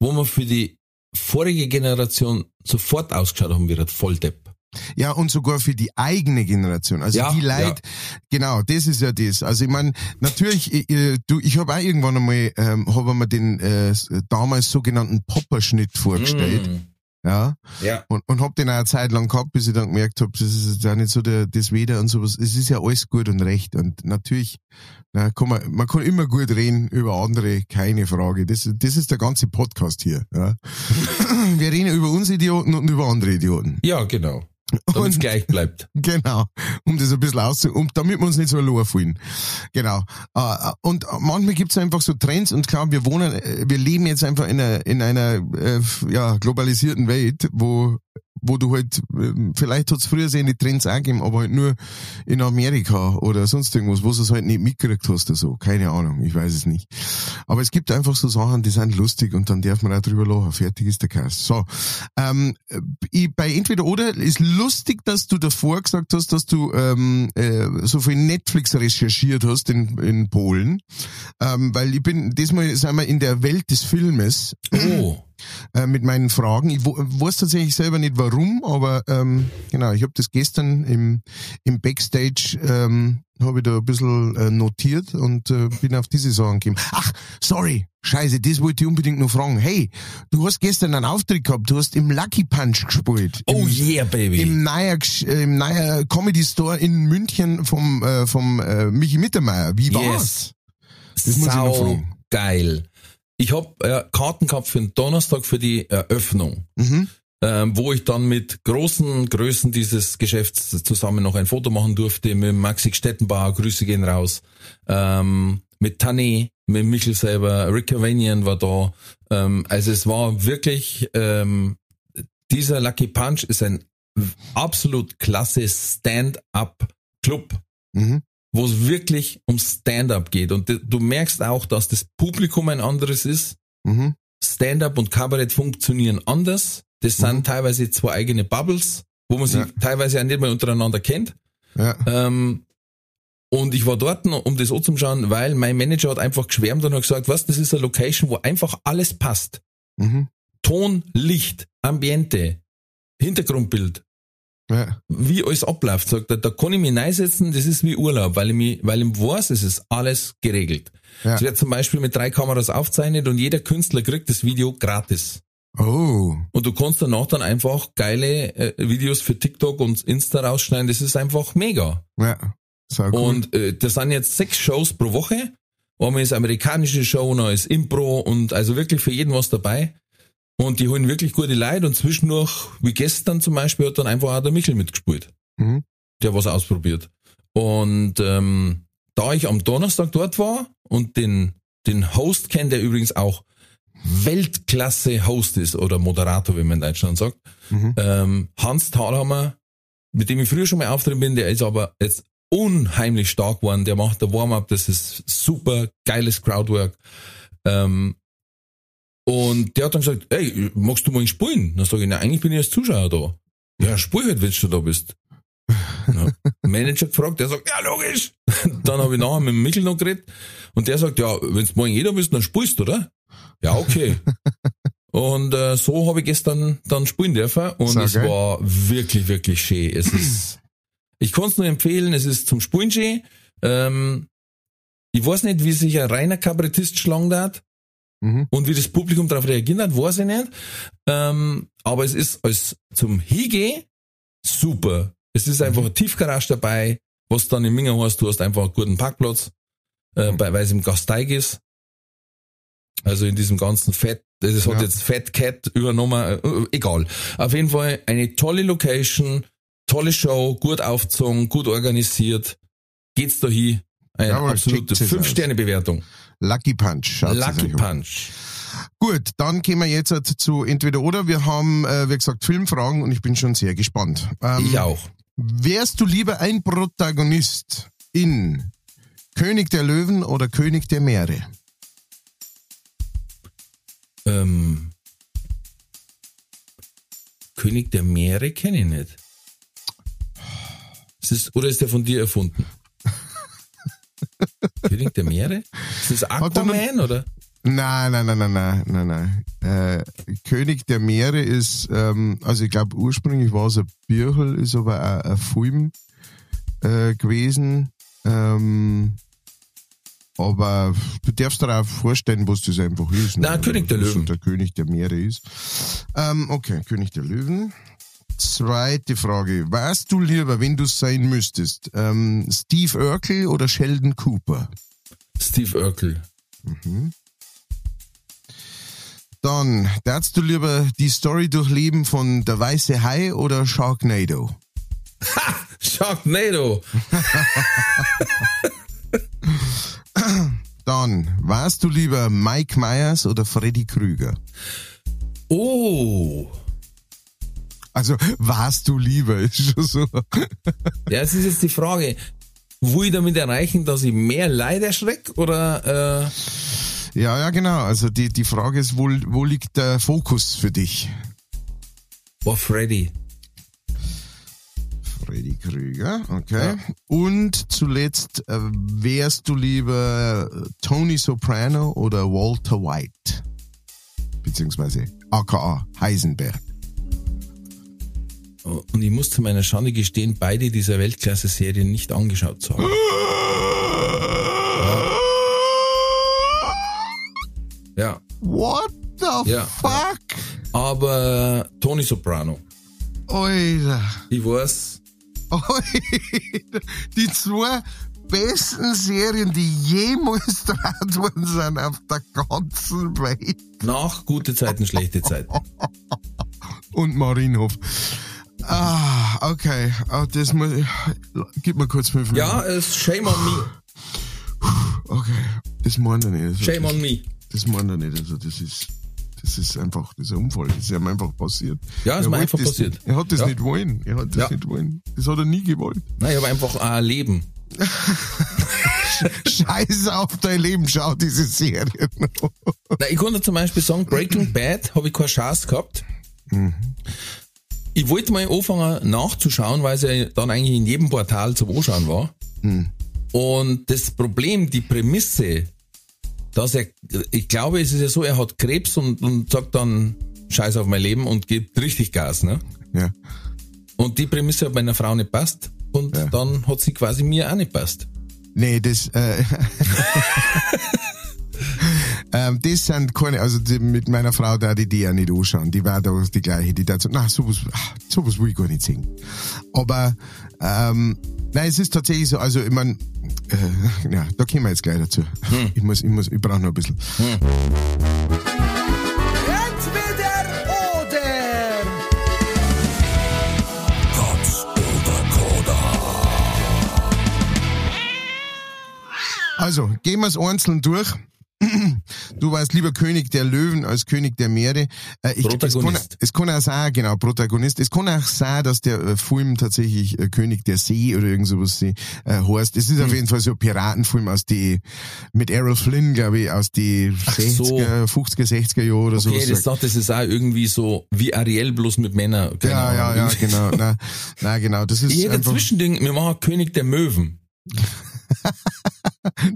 wo wir für die vorige Generation sofort ausgeschaut haben wie ein Volldepp. Ja, und sogar für die eigene Generation. Also Ja, die Leute, genau, das ist ja das. Also ich meine, natürlich, ich, ich- du, ich habe auch irgendwann einmal, ähm, habe mir den äh, damals sogenannten Popperschnitt vorgestellt. Mm. Ja. Ja. Und, und hab den auch eine Zeit lang gehabt, bis ich dann gemerkt hab, das ist auch nicht so der, das Weder und sowas. Es ist ja alles gut und recht. Und natürlich, na, kann man, man kann immer gut reden über andere, keine Frage. Das, das ist der ganze Podcast hier. Ja. [laughs] Wir reden über uns Idioten und über andere Idioten. ja, genau. Damit es Und- gleich bleibt. [laughs] Genau, um das ein bisschen auszu, um, damit wir uns nicht so allein fühlen. Genau. Äh, Und manchmal gibt's einfach so Trends und klar, wir wohnen, äh, wir leben jetzt einfach in einer, in einer äh, ja, globalisierten Welt, wo wo du halt, ähm, vielleicht hat's früher seine Trends auch gegeben, aber halt nur in Amerika oder sonst irgendwas, wo du es halt nicht mitgekriegt hast oder so. Keine Ahnung, ich weiß es nicht. Aber es gibt einfach so Sachen, die sind lustig und dann darf man auch drüber lachen. Fertig ist der Cast. So, ähm, ich, bei Entweder Oder ist lustig, dass du davor gesagt hast, dass du ähm, äh, so viel Netflix recherchiert hast in, in Polen. Ähm, weil ich bin, diesmal sind wir in der Welt des Filmes Oh. Äh, mit meinen Fragen. Ich weiß tatsächlich selber nicht warum, aber ähm, genau, ich habe das gestern im, im Backstage ähm, habe ich da ein bisschen äh, notiert und äh, bin auf diese Sachen gekommen. Ach, sorry, scheiße, das wollte ich unbedingt noch fragen. Hey, du hast gestern einen Auftritt gehabt, du hast im Lucky Punch gespielt. Oh Im, yeah, baby. im Gesch- äh, im Neuer Comedy Store in München vom, äh, vom äh, Michi Mittermeier. Wie war's? Yes. Das Sau geil. Ich hab äh, Karten gehabt für den Donnerstag für die Eröffnung, Mhm. ähm, wo ich dann mit großen Größen dieses Geschäfts zusammen noch ein Foto machen durfte, mit Maxi Stettenbauer, Grüße gehen raus, ähm, mit Tane, mit Michel selber, Rick Cavanian war da. Ähm, also es war wirklich, ähm, dieser Lucky Punch ist ein absolut klasse Stand-up-Club Mhm. Wo es wirklich um Stand-up geht. Und du- merkst auch, dass das Publikum ein anderes ist. Mhm. Stand-up und Kabarett funktionieren anders. Das sind Mhm. teilweise zwei eigene Bubbles, wo man sich Ja. teilweise auch nicht mal untereinander kennt. Ja. Ähm, und ich war dort, um das anzuschauen, weil mein Manager hat einfach geschwärmt und hat gesagt, was, das ist eine Location, wo einfach alles passt. Mhm. Ton, Licht, Ambiente, Hintergrundbild, Ja. wie alles abläuft, sagt er, da kann ich mich reinsetzen, das ist wie Urlaub, weil ich mich, weil ich weiß, es ist alles geregelt. Ja. Es wird zum Beispiel mit drei Kameras aufzeichnet und jeder Künstler kriegt das Video gratis. Oh. Und du kannst danach dann einfach geile äh, Videos für TikTok und Insta rausschneiden, das ist einfach mega. Ja. Sau cool. Und äh, das sind jetzt sechs Shows pro Woche. Einmal ist amerikanische Show, noch ist Impro und also wirklich für jeden was dabei. Und die holen wirklich gute Leute und zwischendurch, wie gestern zum Beispiel, hat dann einfach auch der Michel mitgespielt. Mhm. Der was ausprobiert. Und ähm, da ich am Donnerstag dort war und den, den Host kennt, der übrigens auch Weltklasse-Host ist oder Moderator, wie man in Deutschland sagt, Mhm. ähm, Hans Thalhammer, mit dem ich früher schon mal auftreten bin, der ist aber jetzt unheimlich stark geworden. Der macht der Warm-up, das ist super geiles Crowdwork. Ähm, Und der hat dann gesagt, ey, magst du mal spielen? Dann sage ich, na, eigentlich bin ich als Zuschauer da. Ja, spiel halt, wenn du da bist. Manager gefragt, der sagt, ja, logisch. [laughs] Dann habe ich nachher mit dem Michel noch geredet und der sagt, ja, wenn du morgen jeder bist, dann spielst du, oder? Ja, okay. [laughs] Und äh, so habe ich gestern dann spielen dürfen und es geil. war wirklich, wirklich schön. Es ist, [clears throat] ich kann es nur empfehlen, es ist zum Spielen schön. Ähm, ich weiß nicht, wie sich ein reiner Kabarettist schlagen hat Mhm. und wie das Publikum darauf reagiert hat, weiß ich nicht. Ähm, aber es ist als zum Hige super. Es ist einfach ein Tiefgarage dabei, was dann im Minger heißt, du hast einfach einen guten Parkplatz, äh, bei, weil es im Gasteig ist. Also in diesem ganzen Fett, das hat Ja. jetzt Fat Cat übernommen, äh, egal. Auf jeden Fall eine tolle Location, tolle Show, gut aufgezogen, gut organisiert. Geht's da hin? Eine Jawohl, absolute checkt's es aus. 5-Sterne-Bewertung. Lucky Punch. Lucky. Punch. Gut, dann kommen wir jetzt halt zu entweder oder. Wir haben, äh, wie gesagt, Filmfragen und ich bin schon sehr gespannt. Ähm, Ich auch. Wärst du lieber ein Protagonist in König der Löwen oder König der Meere? Ähm, König der Meere kenne ich nicht. Ist das, oder ist der von dir erfunden? König der Meere? Ist das Aquaman oder? Nein, nein, nein, nein, nein, nein, nein. Äh, König der Meere ist, ähm, also ich glaube ursprünglich war es ein Birchel, ist aber auch ein Film äh, gewesen. Ähm, aber du darfst dir auch vorstellen, was das einfach ist. ne? Nein, König der Löwen. Der König der Meere ist. Ähm, okay, König der Löwen. Zweite Frage. Warst du lieber, wenn du sein müsstest, ähm, Steve Urkel oder Sheldon Cooper? Steve Urkel. Dann, darfst du lieber die Story durchleben von Der Weiße Hai oder Sharknado? Sharknado. [laughs] Dann, warst du lieber Mike Myers oder Freddy Krüger? Oh. Also, warst du lieber, [laughs] ist schon so. Ja, es ist jetzt die Frage, wo ich damit erreichen, dass ich mehr Leid erschreck oder äh, Ja, ja, genau. Also, die, die Frage ist, wo, wo liegt der Fokus für dich? war Freddy? Freddy Krüger, okay. Und zuletzt, äh, wärst du lieber Tony Soprano oder Walter White? Beziehungsweise aka Heisenberg. Und ich muss zu meiner Schande gestehen, beide dieser Weltklasse-Serien nicht angeschaut zu haben. Ja, What the Ja, fuck? aber Tony Soprano. Alter. Ich weiß, Alter. Die zwei besten Serien, die jemals [laughs] draht worden sind auf der ganzen Welt. nach gute Zeiten, schlechte Zeiten. Und Marienhof. Ah, okay. Ah, das muss ich. Gib mir kurz fünf Minuten. Ja, es shame on me. Okay. Das meint er nicht. Also, Shame das, on me. Das meint er nicht. Also, das ist. Das ist einfach, das ist ein Unfall. Das ist ihm einfach passiert. Ja, ist wollte einfach das passiert. Er hat das Ja. nicht wollen. Er hat das Ja. nicht wollen. Das hat er nie gewollt. Nein, ich habe einfach ein Leben. [laughs] Scheiße auf dein Leben, schau diese Serie. Na, ich konnte zum Beispiel sagen, Breaking Bad habe ich keine Chance gehabt. Ich wollte mal anfangen nachzuschauen, weil es ja dann eigentlich in jedem Portal zum Anschauen war. Und das Problem, die Prämisse, dass er, ich glaube, es ist ja so, er hat Krebs und, und sagt dann Scheiß auf mein Leben und gibt richtig Gas, ne? ja. Und die Prämisse hat meiner Frau nicht passt und Ja. dann hat sie quasi mir auch nicht passt. Nee, das, äh, [laughs] [laughs] ähm, das sind keine, also die, mit meiner Frau da die die ja nicht anschauen. Die war da die gleiche, die da so, na, sowas, sowas will ich gar nicht sehen. Aber, ähm, nein, es ist tatsächlich so, also, ich mein, äh, [laughs] ja, da kommen wir jetzt gleich dazu. Ich muss, ich muss, ich brauche noch ein bisschen. Entweder oder. Katz oder Koda. Also, gehen wir es einzeln durch. Du warst lieber König der Löwen als König der Meere. Äh, ich, Protagonist. Es kann, es kann auch sein, genau, Protagonist. Es kann auch sein, dass der äh, Film tatsächlich äh, König der See oder irgend sowas äh, heißt. Es ist Hm. auf jeden Fall so ein Piratenfilm aus die, mit Errol Flynn, glaube ich, aus die Ach 60er, so. 50er, 60er Jahre oder Okay, sowas. das sagt, das ist auch irgendwie so wie Ariel bloß mit Männern. Keine ja, ja, ja, genau. Na, na, genau. Das ist Ich hätte ein Zwischending, wir machen König der Möwen. [laughs]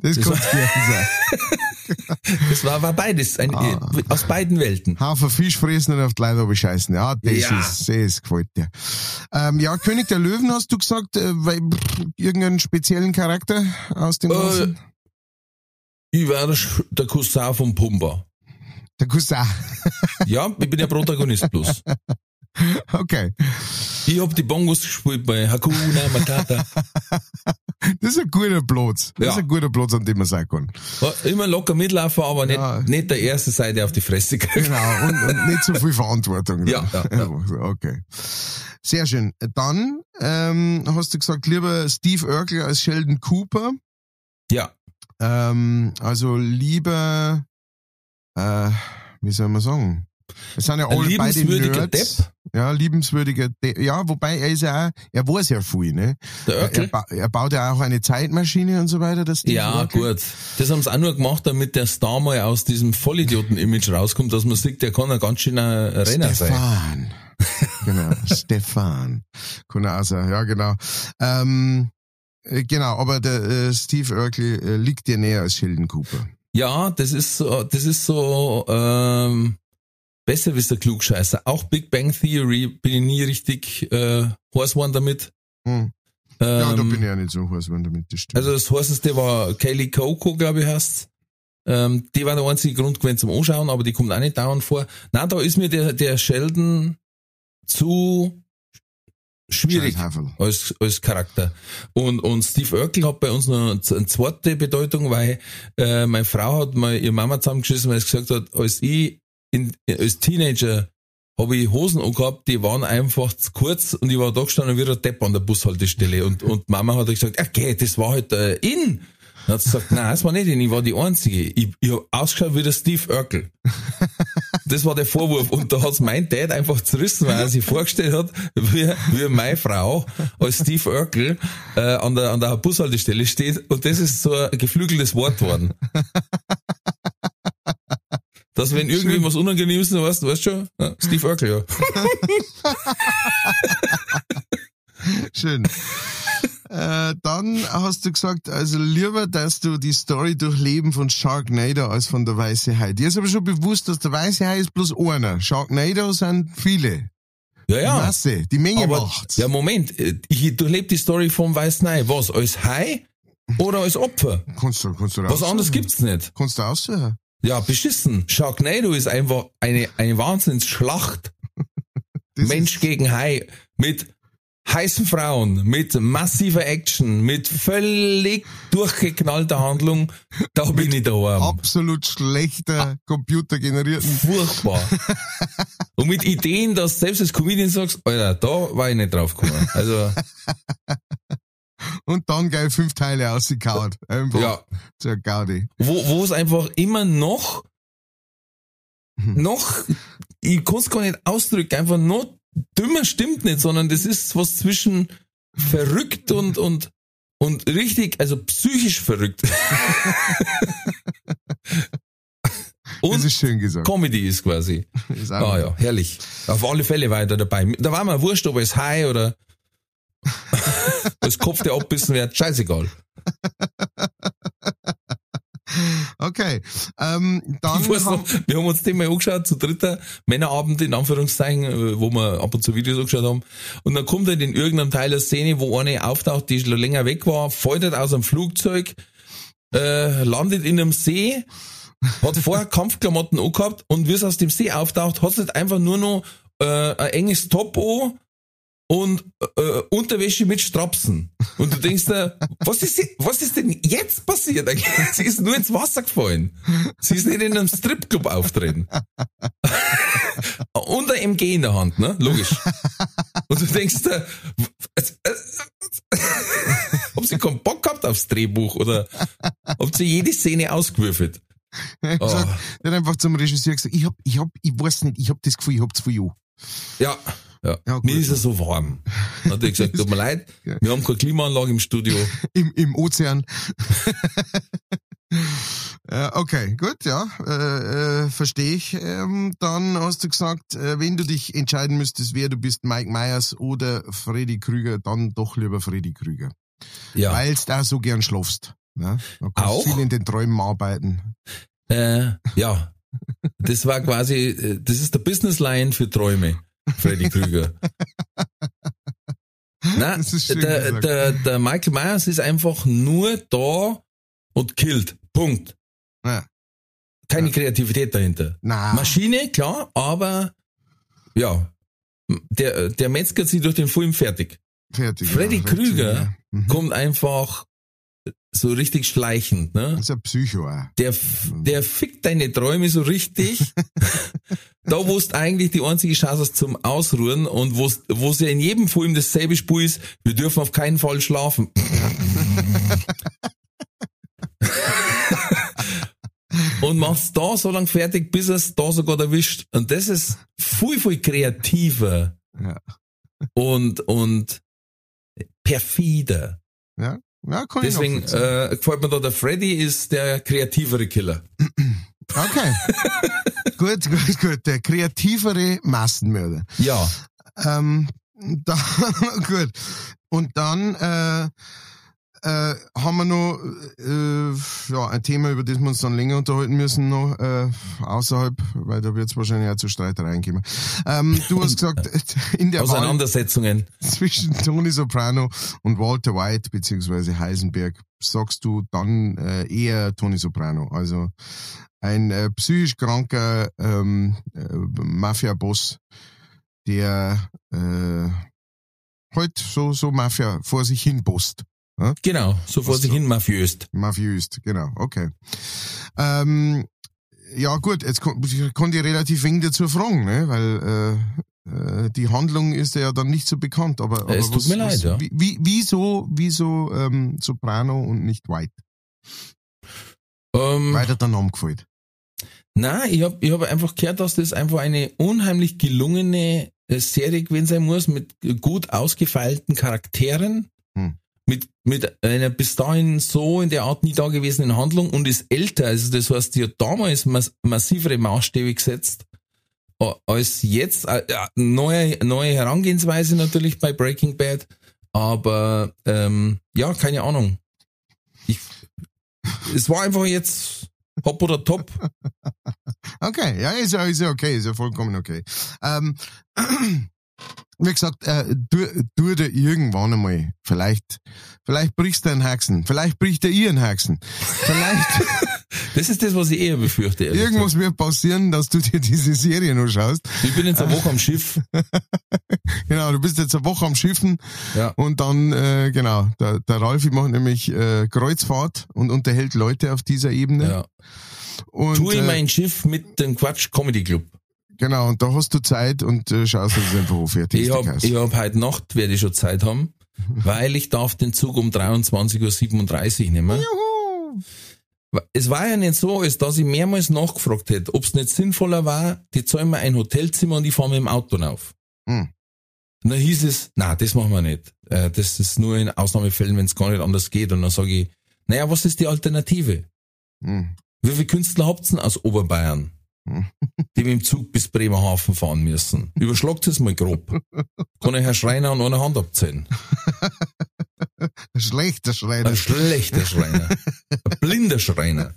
das kann gerne sein. [laughs] Das war, war beides, ein, Ah. aus beiden Welten. Haufen Fisch fressen und auf die Leute bescheißen. Ja, das Ja. ist, das gefällt dir. Ähm, ja, König der Löwen hast du gesagt, äh, weil, pff, irgendeinen speziellen Charakter aus dem Äh? Ich war der, Cousin vom Pumba. Der Cousin. [laughs] Ja, ich bin der Protagonist bloß. Okay. Ich hab die Bongos gespielt bei Hakuna Matata. [laughs] Das ist ein guter Platz. Das Ja. ist ein guter Platz, an dem man sein kann. Immer locker mitlaufen, aber nicht, Ja. nicht der erste Seite auf die Fresse kriegen. Genau. Und, und nicht so viel Verantwortung. Ja, ja, ja. [laughs] Okay. Sehr schön. Dann ähm, hast du gesagt, lieber Steve Urkel als Sheldon Cooper. Ja, Ähm, also lieber, äh, wie soll man sagen? Es sind ja alle beide Nerds. Depp, Ja, liebenswürdiger Depp. Ja, wobei er ist ja auch, er weiß ja viel, ne? der Er, er, Örkel. ba er baut ja auch eine Zeitmaschine und so weiter, das Steve Ja, gut. Das haben sie auch nur gemacht, damit der Star mal aus diesem Vollidioten-Image rauskommt, dass man sieht, der kann ein ganz schöner Renner sein. Stefan. [laughs] genau, Stefan. Er sein, ja, genau. Ähm, äh, genau, aber der äh, Steve Urkel äh, liegt dir näher als Sheldon Cooper. Ja, das ist so, das ist so, ähm, besser wie der Klugscheißer. Auch Big Bang Theory bin ich nie richtig, äh, heiß geworden damit. Hm. Ja, da Ähm, bin ich ja nicht so heiß, wenn damit das stimmt. Also das heißeste war Kaylee Coco, glaube ich, heißt. Ähm, die war der einzige Grund gewesen zum Anschauen, aber die kommt auch nicht dauernd vor. Na, da ist mir der, der Sheldon zu schwierig als, als Charakter. Und, und Steve Urkel hat bei uns noch eine zweite Bedeutung, weil äh, meine Frau hat mal ihre Mama zusammengeschissen, weil sie gesagt hat, als ich in, als Teenager habe ich Hosen angehabt, die waren einfach zu kurz und ich war da gestanden wie der Depp an der Bushaltestelle und, und Mama hat gesagt, okay, das war halt äh, in. Dann hat sie gesagt, nein, das war nicht in, ich war die Einzige. Ich, ich habe ausgeschaut wie der Steve Urkel. Das war der Vorwurf. Und da hat's mein Dad einfach zerrissen, weil er sich vorgestellt hat, wie, wie meine Frau als Steve Urkel äh, an, der, an der Bushaltestelle steht. Und das ist so ein geflügeltes Wort worden. Dass wenn irgendwie was Unangenehmes ist, weißt du, weißt schon, ja, Steve [laughs] Urkel, ja. Schön. äh, dann hast du gesagt, also lieber, dass du die Story durchleben von Sharknado als von der Weiße Hai. Dir ist aber schon bewusst, dass der Weiße Hai ist bloß einer. Sharknado sind viele. Ja, Die ja. Masse, die Menge Aber, macht's. ja, Moment, äh, ich durchlebe die Story vom Weißen Hai. Was, als Hai oder als Opfer? Kannst du, kannst du Was anderes gibt's nicht. Kannst du aussuchen. Ja, beschissen. Sharknado ist einfach eine, eine Wahnsinnsschlacht. [laughs] Mensch gegen Hai. Mit heißen Frauen, mit massiver Action, mit völlig durchgeknallter Handlung. Da bin ich daheim. absolut schlechter computergenerierten. Furchtbar. [laughs] Und mit Ideen, dass selbst als Comedian sagst, Alter, da war ich nicht drauf gekommen. Also, [laughs] Und dann geil fünf Teile ausgekaut. Einfach ja. Zur Gaudi. wo, wo es einfach immer noch, Mhm. noch, ich kann es gar nicht ausdrücken, einfach noch dümmer stimmt nicht, sondern das ist was zwischen verrückt und, und, und richtig, also psychisch verrückt. [laughs] Das und ist schön gesagt. Comedy ist quasi. [laughs] Ist Ah ja, herrlich. Auf alle Fälle weiter dabei. Da war mir wurscht, ob es Hai oder als Kopf, der abbissen wird, scheißegal. Okay. Ähm, dann Ich weiß noch, wir haben uns den mal angeschaut, zu dritter Männerabend in Anführungszeichen, wo wir ab und zu Videos angeschaut haben. Und dann kommt halt in irgendeinem Teil der Szene, wo eine auftaucht, die schon länger weg war, fällt halt aus einem Flugzeug, äh, landet in einem See, hat vorher [laughs] Kampfklamotten angehabt und wie es aus dem See auftaucht, hat es halt einfach nur noch äh, ein enges Top an und äh, Unterwäsche mit Strapsen. Und du denkst dir, was ist, was ist denn jetzt passiert? [laughs] Sie ist nur ins Wasser gefallen. Sie ist nicht in einem Stripclub auftreten. [laughs] Und ein MG in der Hand, ne? Logisch. Und du denkst dir, [laughs] ob sie keinen Bock gehabt aufs Drehbuch oder ob sie jede Szene ausgewürfelt. Er hat, Oh. er hat einfach zum Regisseur gesagt, ich hab, ich hab, ich weiß nicht, ich hab das Gefühl, ich hab viel an. Ja, ja. Ja, mir ist es so warm. Dann hat er gesagt, tut mir leid, [laughs] Ja. wir haben keine Klimaanlage im Studio. [laughs] Im, im Ozean. [laughs] Okay, gut, ja, äh, äh, verstehe ich. Ähm, dann hast du gesagt, äh, wenn du dich entscheiden müsstest, wer du bist, Mike Myers oder Freddy Krüger, dann doch lieber Freddy Krüger. Ja. Weil du da so gern schlafst. Ne? Da kannst Auch? viel in den Träumen arbeiten. Äh, ja. Das war quasi, äh, das ist der Business Line für Träume, Freddy Krüger. [laughs] Na, der, der, der Michael Myers ist einfach nur da und killt. Punkt. Ja. Keine Ja. Kreativität dahinter. Na, Maschine, klar, aber ja, der, der metzgert sie durch den Film fertig. fertig. Freddy ja, Krüger. Mhm. Kommt einfach so richtig schleichend, ne? Das ist ein Psycho auch. Der, f- der fickt deine Träume so richtig. [laughs] da, wo du eigentlich die einzige Chance hast zum Ausruhen und wo es ja in jedem Film dasselbe Spiel ist, wir dürfen auf keinen Fall schlafen. [laughs] und machst da so lang fertig, bis es da sogar erwischt. Und das ist viel, viel kreativer Ja. und, und perfider. Ja, ja kann ich Deswegen nachvollziehen. äh, gefällt mir da, der Freddy ist der kreativere Killer. [clears throat] Okay. [laughs] gut, gut, gut. Der kreativere Massenmörder. Ja. Ähm, [laughs] da, gut. Und dann äh, äh, haben wir noch äh, ja, ein Thema, über das wir uns dann länger unterhalten müssen, noch äh, außerhalb, weil da wird es wahrscheinlich auch zu Streitereien kommen. Ähm, du hast gesagt, [laughs] in der Wahl Auseinandersetzungen. zwischen Tony Soprano und Walter White beziehungsweise Heisenberg sagst du dann äh, eher Tony Soprano. Also ein äh, psychisch kranker ähm, äh, Mafia-Boss, der äh, halt so, so Mafia vor sich hin bost. Genau, so vor Was sich hin mafiös. Mafiös, genau, okay. Ähm, ja gut, jetzt konnte ich relativ wenig dazu fragen, ne? weil äh, äh, die Handlung ist ja dann nicht so bekannt. Aber, aber Es tut mir leid, ja. Wie, wie, wieso, wieso ähm, Soprano und nicht White? Ähm, Weil dir der Name gefällt. nein, ich habe ich hab einfach gehört, dass das einfach eine unheimlich gelungene äh, Serie gewesen sein muss, mit gut ausgefeilten Charakteren, Hm. Mit, mit einer bis dahin so in der Art nie dagewesenen Handlung und ist älter. Also das heißt, die hat damals mass massivere Maßstäbe gesetzt als jetzt. Neue, neue Herangehensweise natürlich bei Breaking Bad, aber ähm, ja, keine Ahnung. Ich, es war einfach jetzt hopp oder top. [laughs] Okay, ja, ist ja, ist ja okay, ist ja vollkommen okay. Ähm, wie gesagt, äh, tu, tu dir irgendwann einmal, vielleicht, vielleicht brichst du einen Haxen, vielleicht bricht er ihren Haxen, vielleicht [laughs] Das ist das, was ich eher befürchte. irgendwas wird passieren, dass du dir diese Serie noch schaust. gesagt. Ich bin jetzt eine Woche am Schiff. [laughs] Genau, du bist jetzt eine Woche am Schiffen Ja. und dann, äh, genau, der, der Ralfi macht nämlich äh, Kreuzfahrt und unterhält Leute auf dieser Ebene. Ja. Und, Tue ich äh, mein Schiff mit dem Quatsch Comedy Club. Genau, und da hast du Zeit und äh, schaust dir das einfach fertig. Ich ist ich hab heute Nacht, werde ich schon Zeit haben, [laughs] weil ich darf den Zug um 23.37 Uhr nehmen. Juhu. Es war ja nicht so, als dass ich mehrmals nachgefragt hätte, ob es nicht sinnvoller war, die zahlen mir ein Hotelzimmer und ich fahre mit dem Auto rauf. Hm. Und dann hieß es, na, das machen wir nicht. Äh, Das ist nur in Ausnahmefällen, wenn es gar nicht anders geht. Und dann sage ich, naja, was ist die Alternative? Hm. Wie viele Künstler habt's denn aus Oberbayern. [laughs] die mit dem Zug bis Bremerhaven fahren müssen? Überschlagt es mal grob. Kann ein Herr Schreiner an einer Hand abzählen. Ein schlechter Schreiner. Ein schlechter Schreiner. Ein blinder Schreiner.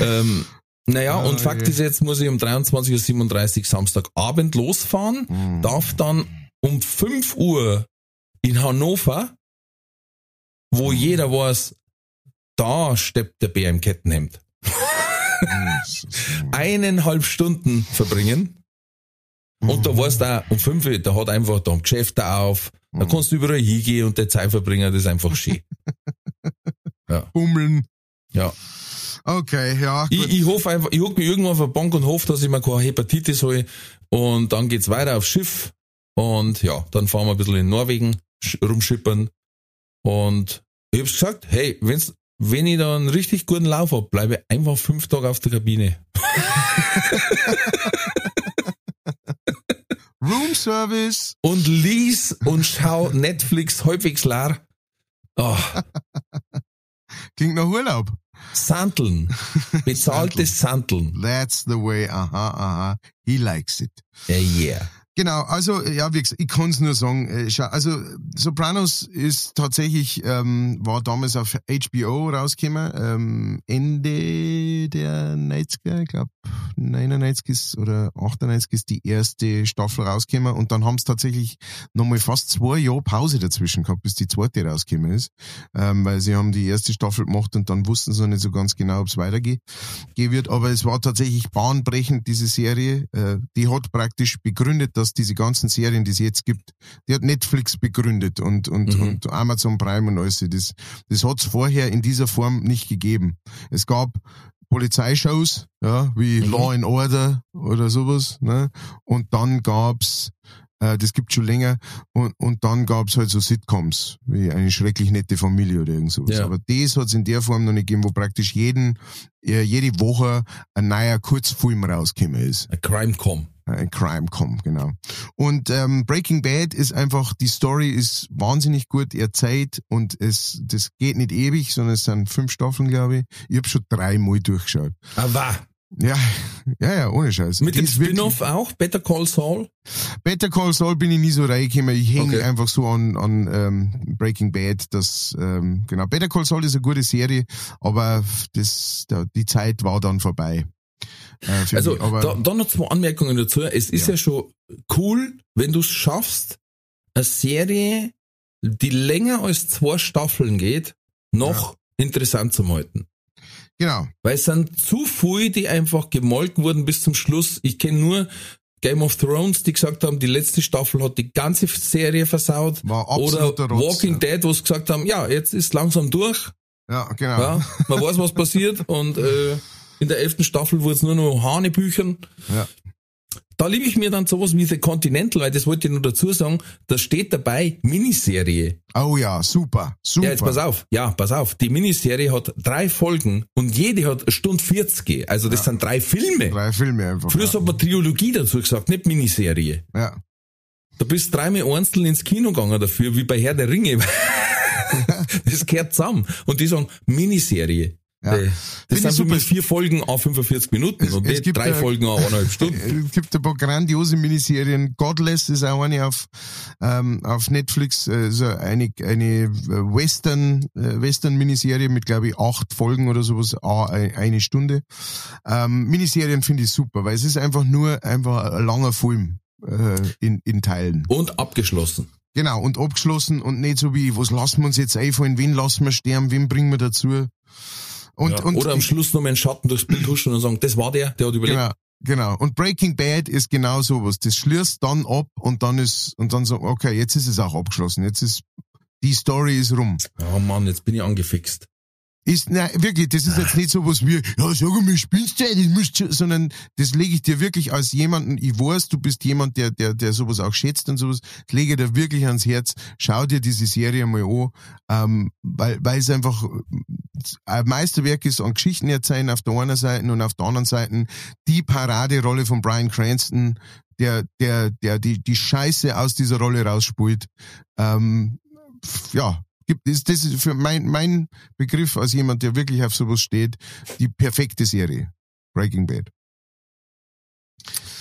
ähm, naja, Ah, und Fakt je. ist jetzt, muss ich um 23.37 Uhr Samstagabend losfahren, Hm. darf dann um 5 Uhr in Hannover, wo jeder weiß, da steppt der Bär im Kettenhemd, Hm. [laughs] eineinhalb Stunden verbringen. Und da du auch, um 5 Uhr, da hat einfach da Geschäfte auf, da Mhm. kannst du überall hingehen und die Zeit verbringen, das ist einfach schön. [laughs] Bummeln. Ja. Okay, ja, gut. Ich, ich hoffe einfach, ich hock mich irgendwann auf der Bank und hoffe, dass ich mir keine Hepatitis hole. Und dann geht's weiter aufs Schiff. Und ja, dann fahren wir ein bisschen in Norwegen sch- rumschippern. Und ich hab's gesagt, hey, wenn's, wenn ich da einen richtig guten Lauf hab, bleibe ich einfach fünf Tage auf der Kabine. [laughs] Room Service. Und lies und schau Netflix halbwegs leer. Oh, Klingt nach Urlaub. Santeln. Bezahltes Santeln. That's the way. Aha, aha. He likes it. Yeah, yeah. Genau, also ja, wie gesagt, ich kann es nur sagen. äh, Also Sopranos ist tatsächlich, ähm, war damals auf HBO rausgekommen, ähm, Ende der 90er, ich glaube 99 ist oder 98 ist die erste Staffel rausgekommen und dann haben sie tatsächlich nochmal fast zwei Jahre Pause dazwischen gehabt, bis die zweite rausgekommen ist, ähm, weil sie haben die erste Staffel gemacht und dann wussten sie noch nicht so ganz genau, ob es weitergehen gehen wird, aber es war tatsächlich bahnbrechend, diese Serie. Äh, die hat praktisch begründet, dass diese ganzen Serien, die es jetzt gibt, die hat Netflix begründet und, und, Mhm. und Amazon Prime und alles. Das, das hat es vorher in dieser Form nicht gegeben. Es gab Polizeishows, ja, wie Mhm. Law and Order oder sowas, ne? Und dann gab's äh, das gibt schon länger. Und, und dann gab's halt so Sitcoms, wie eine schrecklich nette Familie oder irgend sowas. Ja. Aber das hat's in der Form noch nicht gegeben, wo praktisch jeden, äh, jede Woche ein neuer Kurzfilm rausgekommen ist. Ein Crime-Com. Ein Crime-Com, genau. Und ähm, Breaking Bad ist einfach, die Story ist wahnsinnig gut erzählt und es das geht nicht ewig, sondern es sind fünf Staffeln, glaube ich. Ich habe schon dreimal durchgeschaut. Aber Ja, ja, ja, ohne Scheiß. mit Die dem Spin-off auch, Better Call Saul. Better Call Saul bin ich nie so reingekommen. Ich hänge Okay. einfach so an, an ähm, Breaking Bad. Das, ähm, genau. Better Call Saul ist eine gute Serie, aber das, da, die Zeit war dann vorbei. Äh, Also mich. aber, da, da noch zwei Anmerkungen dazu. Es ist Ja. ja, schon cool, wenn du es schaffst, eine Serie, die länger als zwei Staffeln geht, noch interessant zu halten. Genau. Weil es sind zu viele, die einfach gemolken wurden bis zum Schluss. Ich kenne nur Game of Thrones, die gesagt haben, die letzte Staffel hat die ganze Serie versaut. War Oder absoluter Rotz, Walking ja. Dead, wo sie gesagt haben, ja, jetzt ist langsam durch. Ja, genau. Ja, man weiß, was [laughs] passiert. Und äh, in der elften Staffel wurde es nur noch Hanebüchern. Ja. Da liebe ich mir dann sowas wie The Continental, weil das wollte ich nur dazu sagen, da steht dabei Miniserie. Oh ja, super, super. Ja, jetzt pass auf. Ja, pass auf. Die Miniserie hat drei Folgen und jede hat eine Stunde 40. Also das sind drei Filme. Drei Filme einfach. Früher ja. hat man Trilogie dazu gesagt, nicht Miniserie. ja. Da bist dreimal einzeln ins Kino gegangen dafür, wie bei Herr der Ringe. [laughs] das gehört zusammen. Und die sagen Miniserie. Ja. Äh, Das ich sind super. vier Folgen a 45 Minuten Es- und es gibt drei ja- Folgen a eineinhalb [laughs] Stunden. Es gibt ein paar grandiose Miniserien. Godless ist auch eine auf, ähm, auf Netflix, äh, so eine, eine äh, Western, äh, Western-Miniserie mit, glaube ich, acht Folgen oder sowas, ein- eine Stunde. Ähm, Miniserien finde ich super, weil es ist einfach nur einfach ein langer Film äh, in, in Teilen. Und abgeschlossen. Genau, und abgeschlossen und nicht so wie, was lassen wir uns jetzt einfallen, wen lassen wir sterben, wen bringen wir dazu. Und, Ja. und Oder am Schluss noch mal einen Schatten durchs Bild huschen und sagen, das war der, der hat überlebt. Genau, genau. Und Breaking Bad ist genau sowas. Das schließt dann ab und dann ist, und dann so, okay, jetzt ist es auch abgeschlossen. Jetzt ist, die Story ist rum. Oh Mann, jetzt bin ich angefixt. Ist, nein, wirklich, das ist jetzt nicht sowas wie, ja, sag mal, spinnst du, musst du, sondern das lege ich dir wirklich als jemanden, ich weiß, du bist jemand, der, der, der sowas auch schätzt und sowas, lege ich dir wirklich ans Herz, schau dir diese Serie mal an, ähm, weil, weil es einfach ein Meisterwerk ist an Geschichten erzählen auf der einen Seite und auf der anderen Seite die Paraderolle von Brian Cranston, der, der, der die, die Scheiße aus dieser Rolle rausspult, ähm, ja, gibt, ist, das ist für mein, mein Begriff als jemand, der wirklich auf sowas steht, die perfekte Serie. Breaking Bad.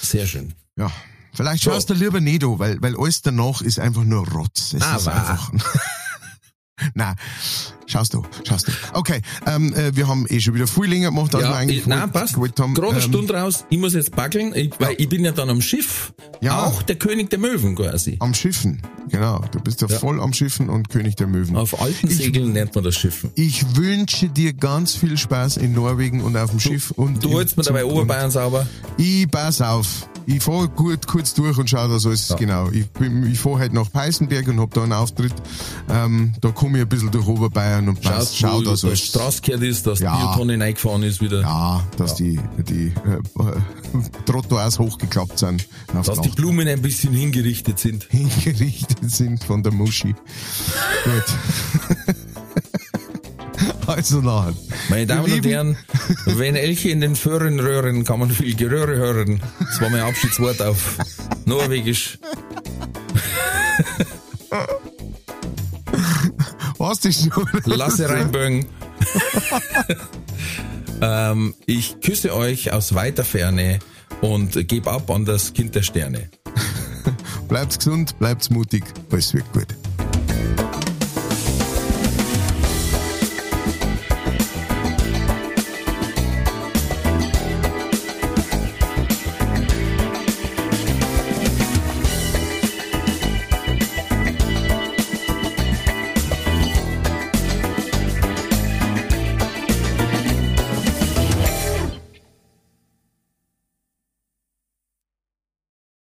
Sehr schön. Ja. Vielleicht So. schaust du lieber nicht an, weil, weil alles danach ist einfach nur Rotz. Es Ah, ist wahr. einfach. Na, schaust du, schaust du. Okay, ähm, äh, wir haben eh schon wieder viel länger gemacht, als wir Ja, eigentlich ich, nein, passt. Gerade eine Ähm, Stunde raus. Ich muss jetzt backeln, ich, weil ich bin ja dann am Schiff. Ja. Auch der König der Möwen quasi. Am Schiffen, genau. Du bist ja, Ja. voll am Schiffen und König der Möwen. Auf alten Ich- Segeln nennt man das Schiffen. Ich wünsche dir ganz viel Spaß in Norwegen und auf dem Schiff. Und Du hältst mir dabei Oberbayern sauber. Ich pass auf. Ich fahr gut kurz durch und schau, dass alles genau. Ich, bin, ich fahr halt nach Peißenberg und hab da einen Auftritt. Ähm, da komme ich ein bisschen durch Oberbayern und passt, schau, dass die gehört ist, dass Ja. die Biotonne reingefahren ist wieder. Ja, dass die, die äh, [laughs] Trottoirs hochgeklappt sind. Dass die Nacht Blumen ein bisschen hingerichtet sind. [laughs] hingerichtet sind von der Muschi. Gut. [laughs] Also nachher. Meine Damen und Herren, wenn Elche in den Föhren röhren, kann man viel Geröhre hören. Das war mein Abschiedswort auf Norwegisch. Was ist schon? Lasse [laughs] reinbögen. [laughs] ähm, ich küsse euch aus weiter Ferne und gebe ab an das Kind der Sterne. Bleibt's gesund, bleibt's mutig, alles wird gut.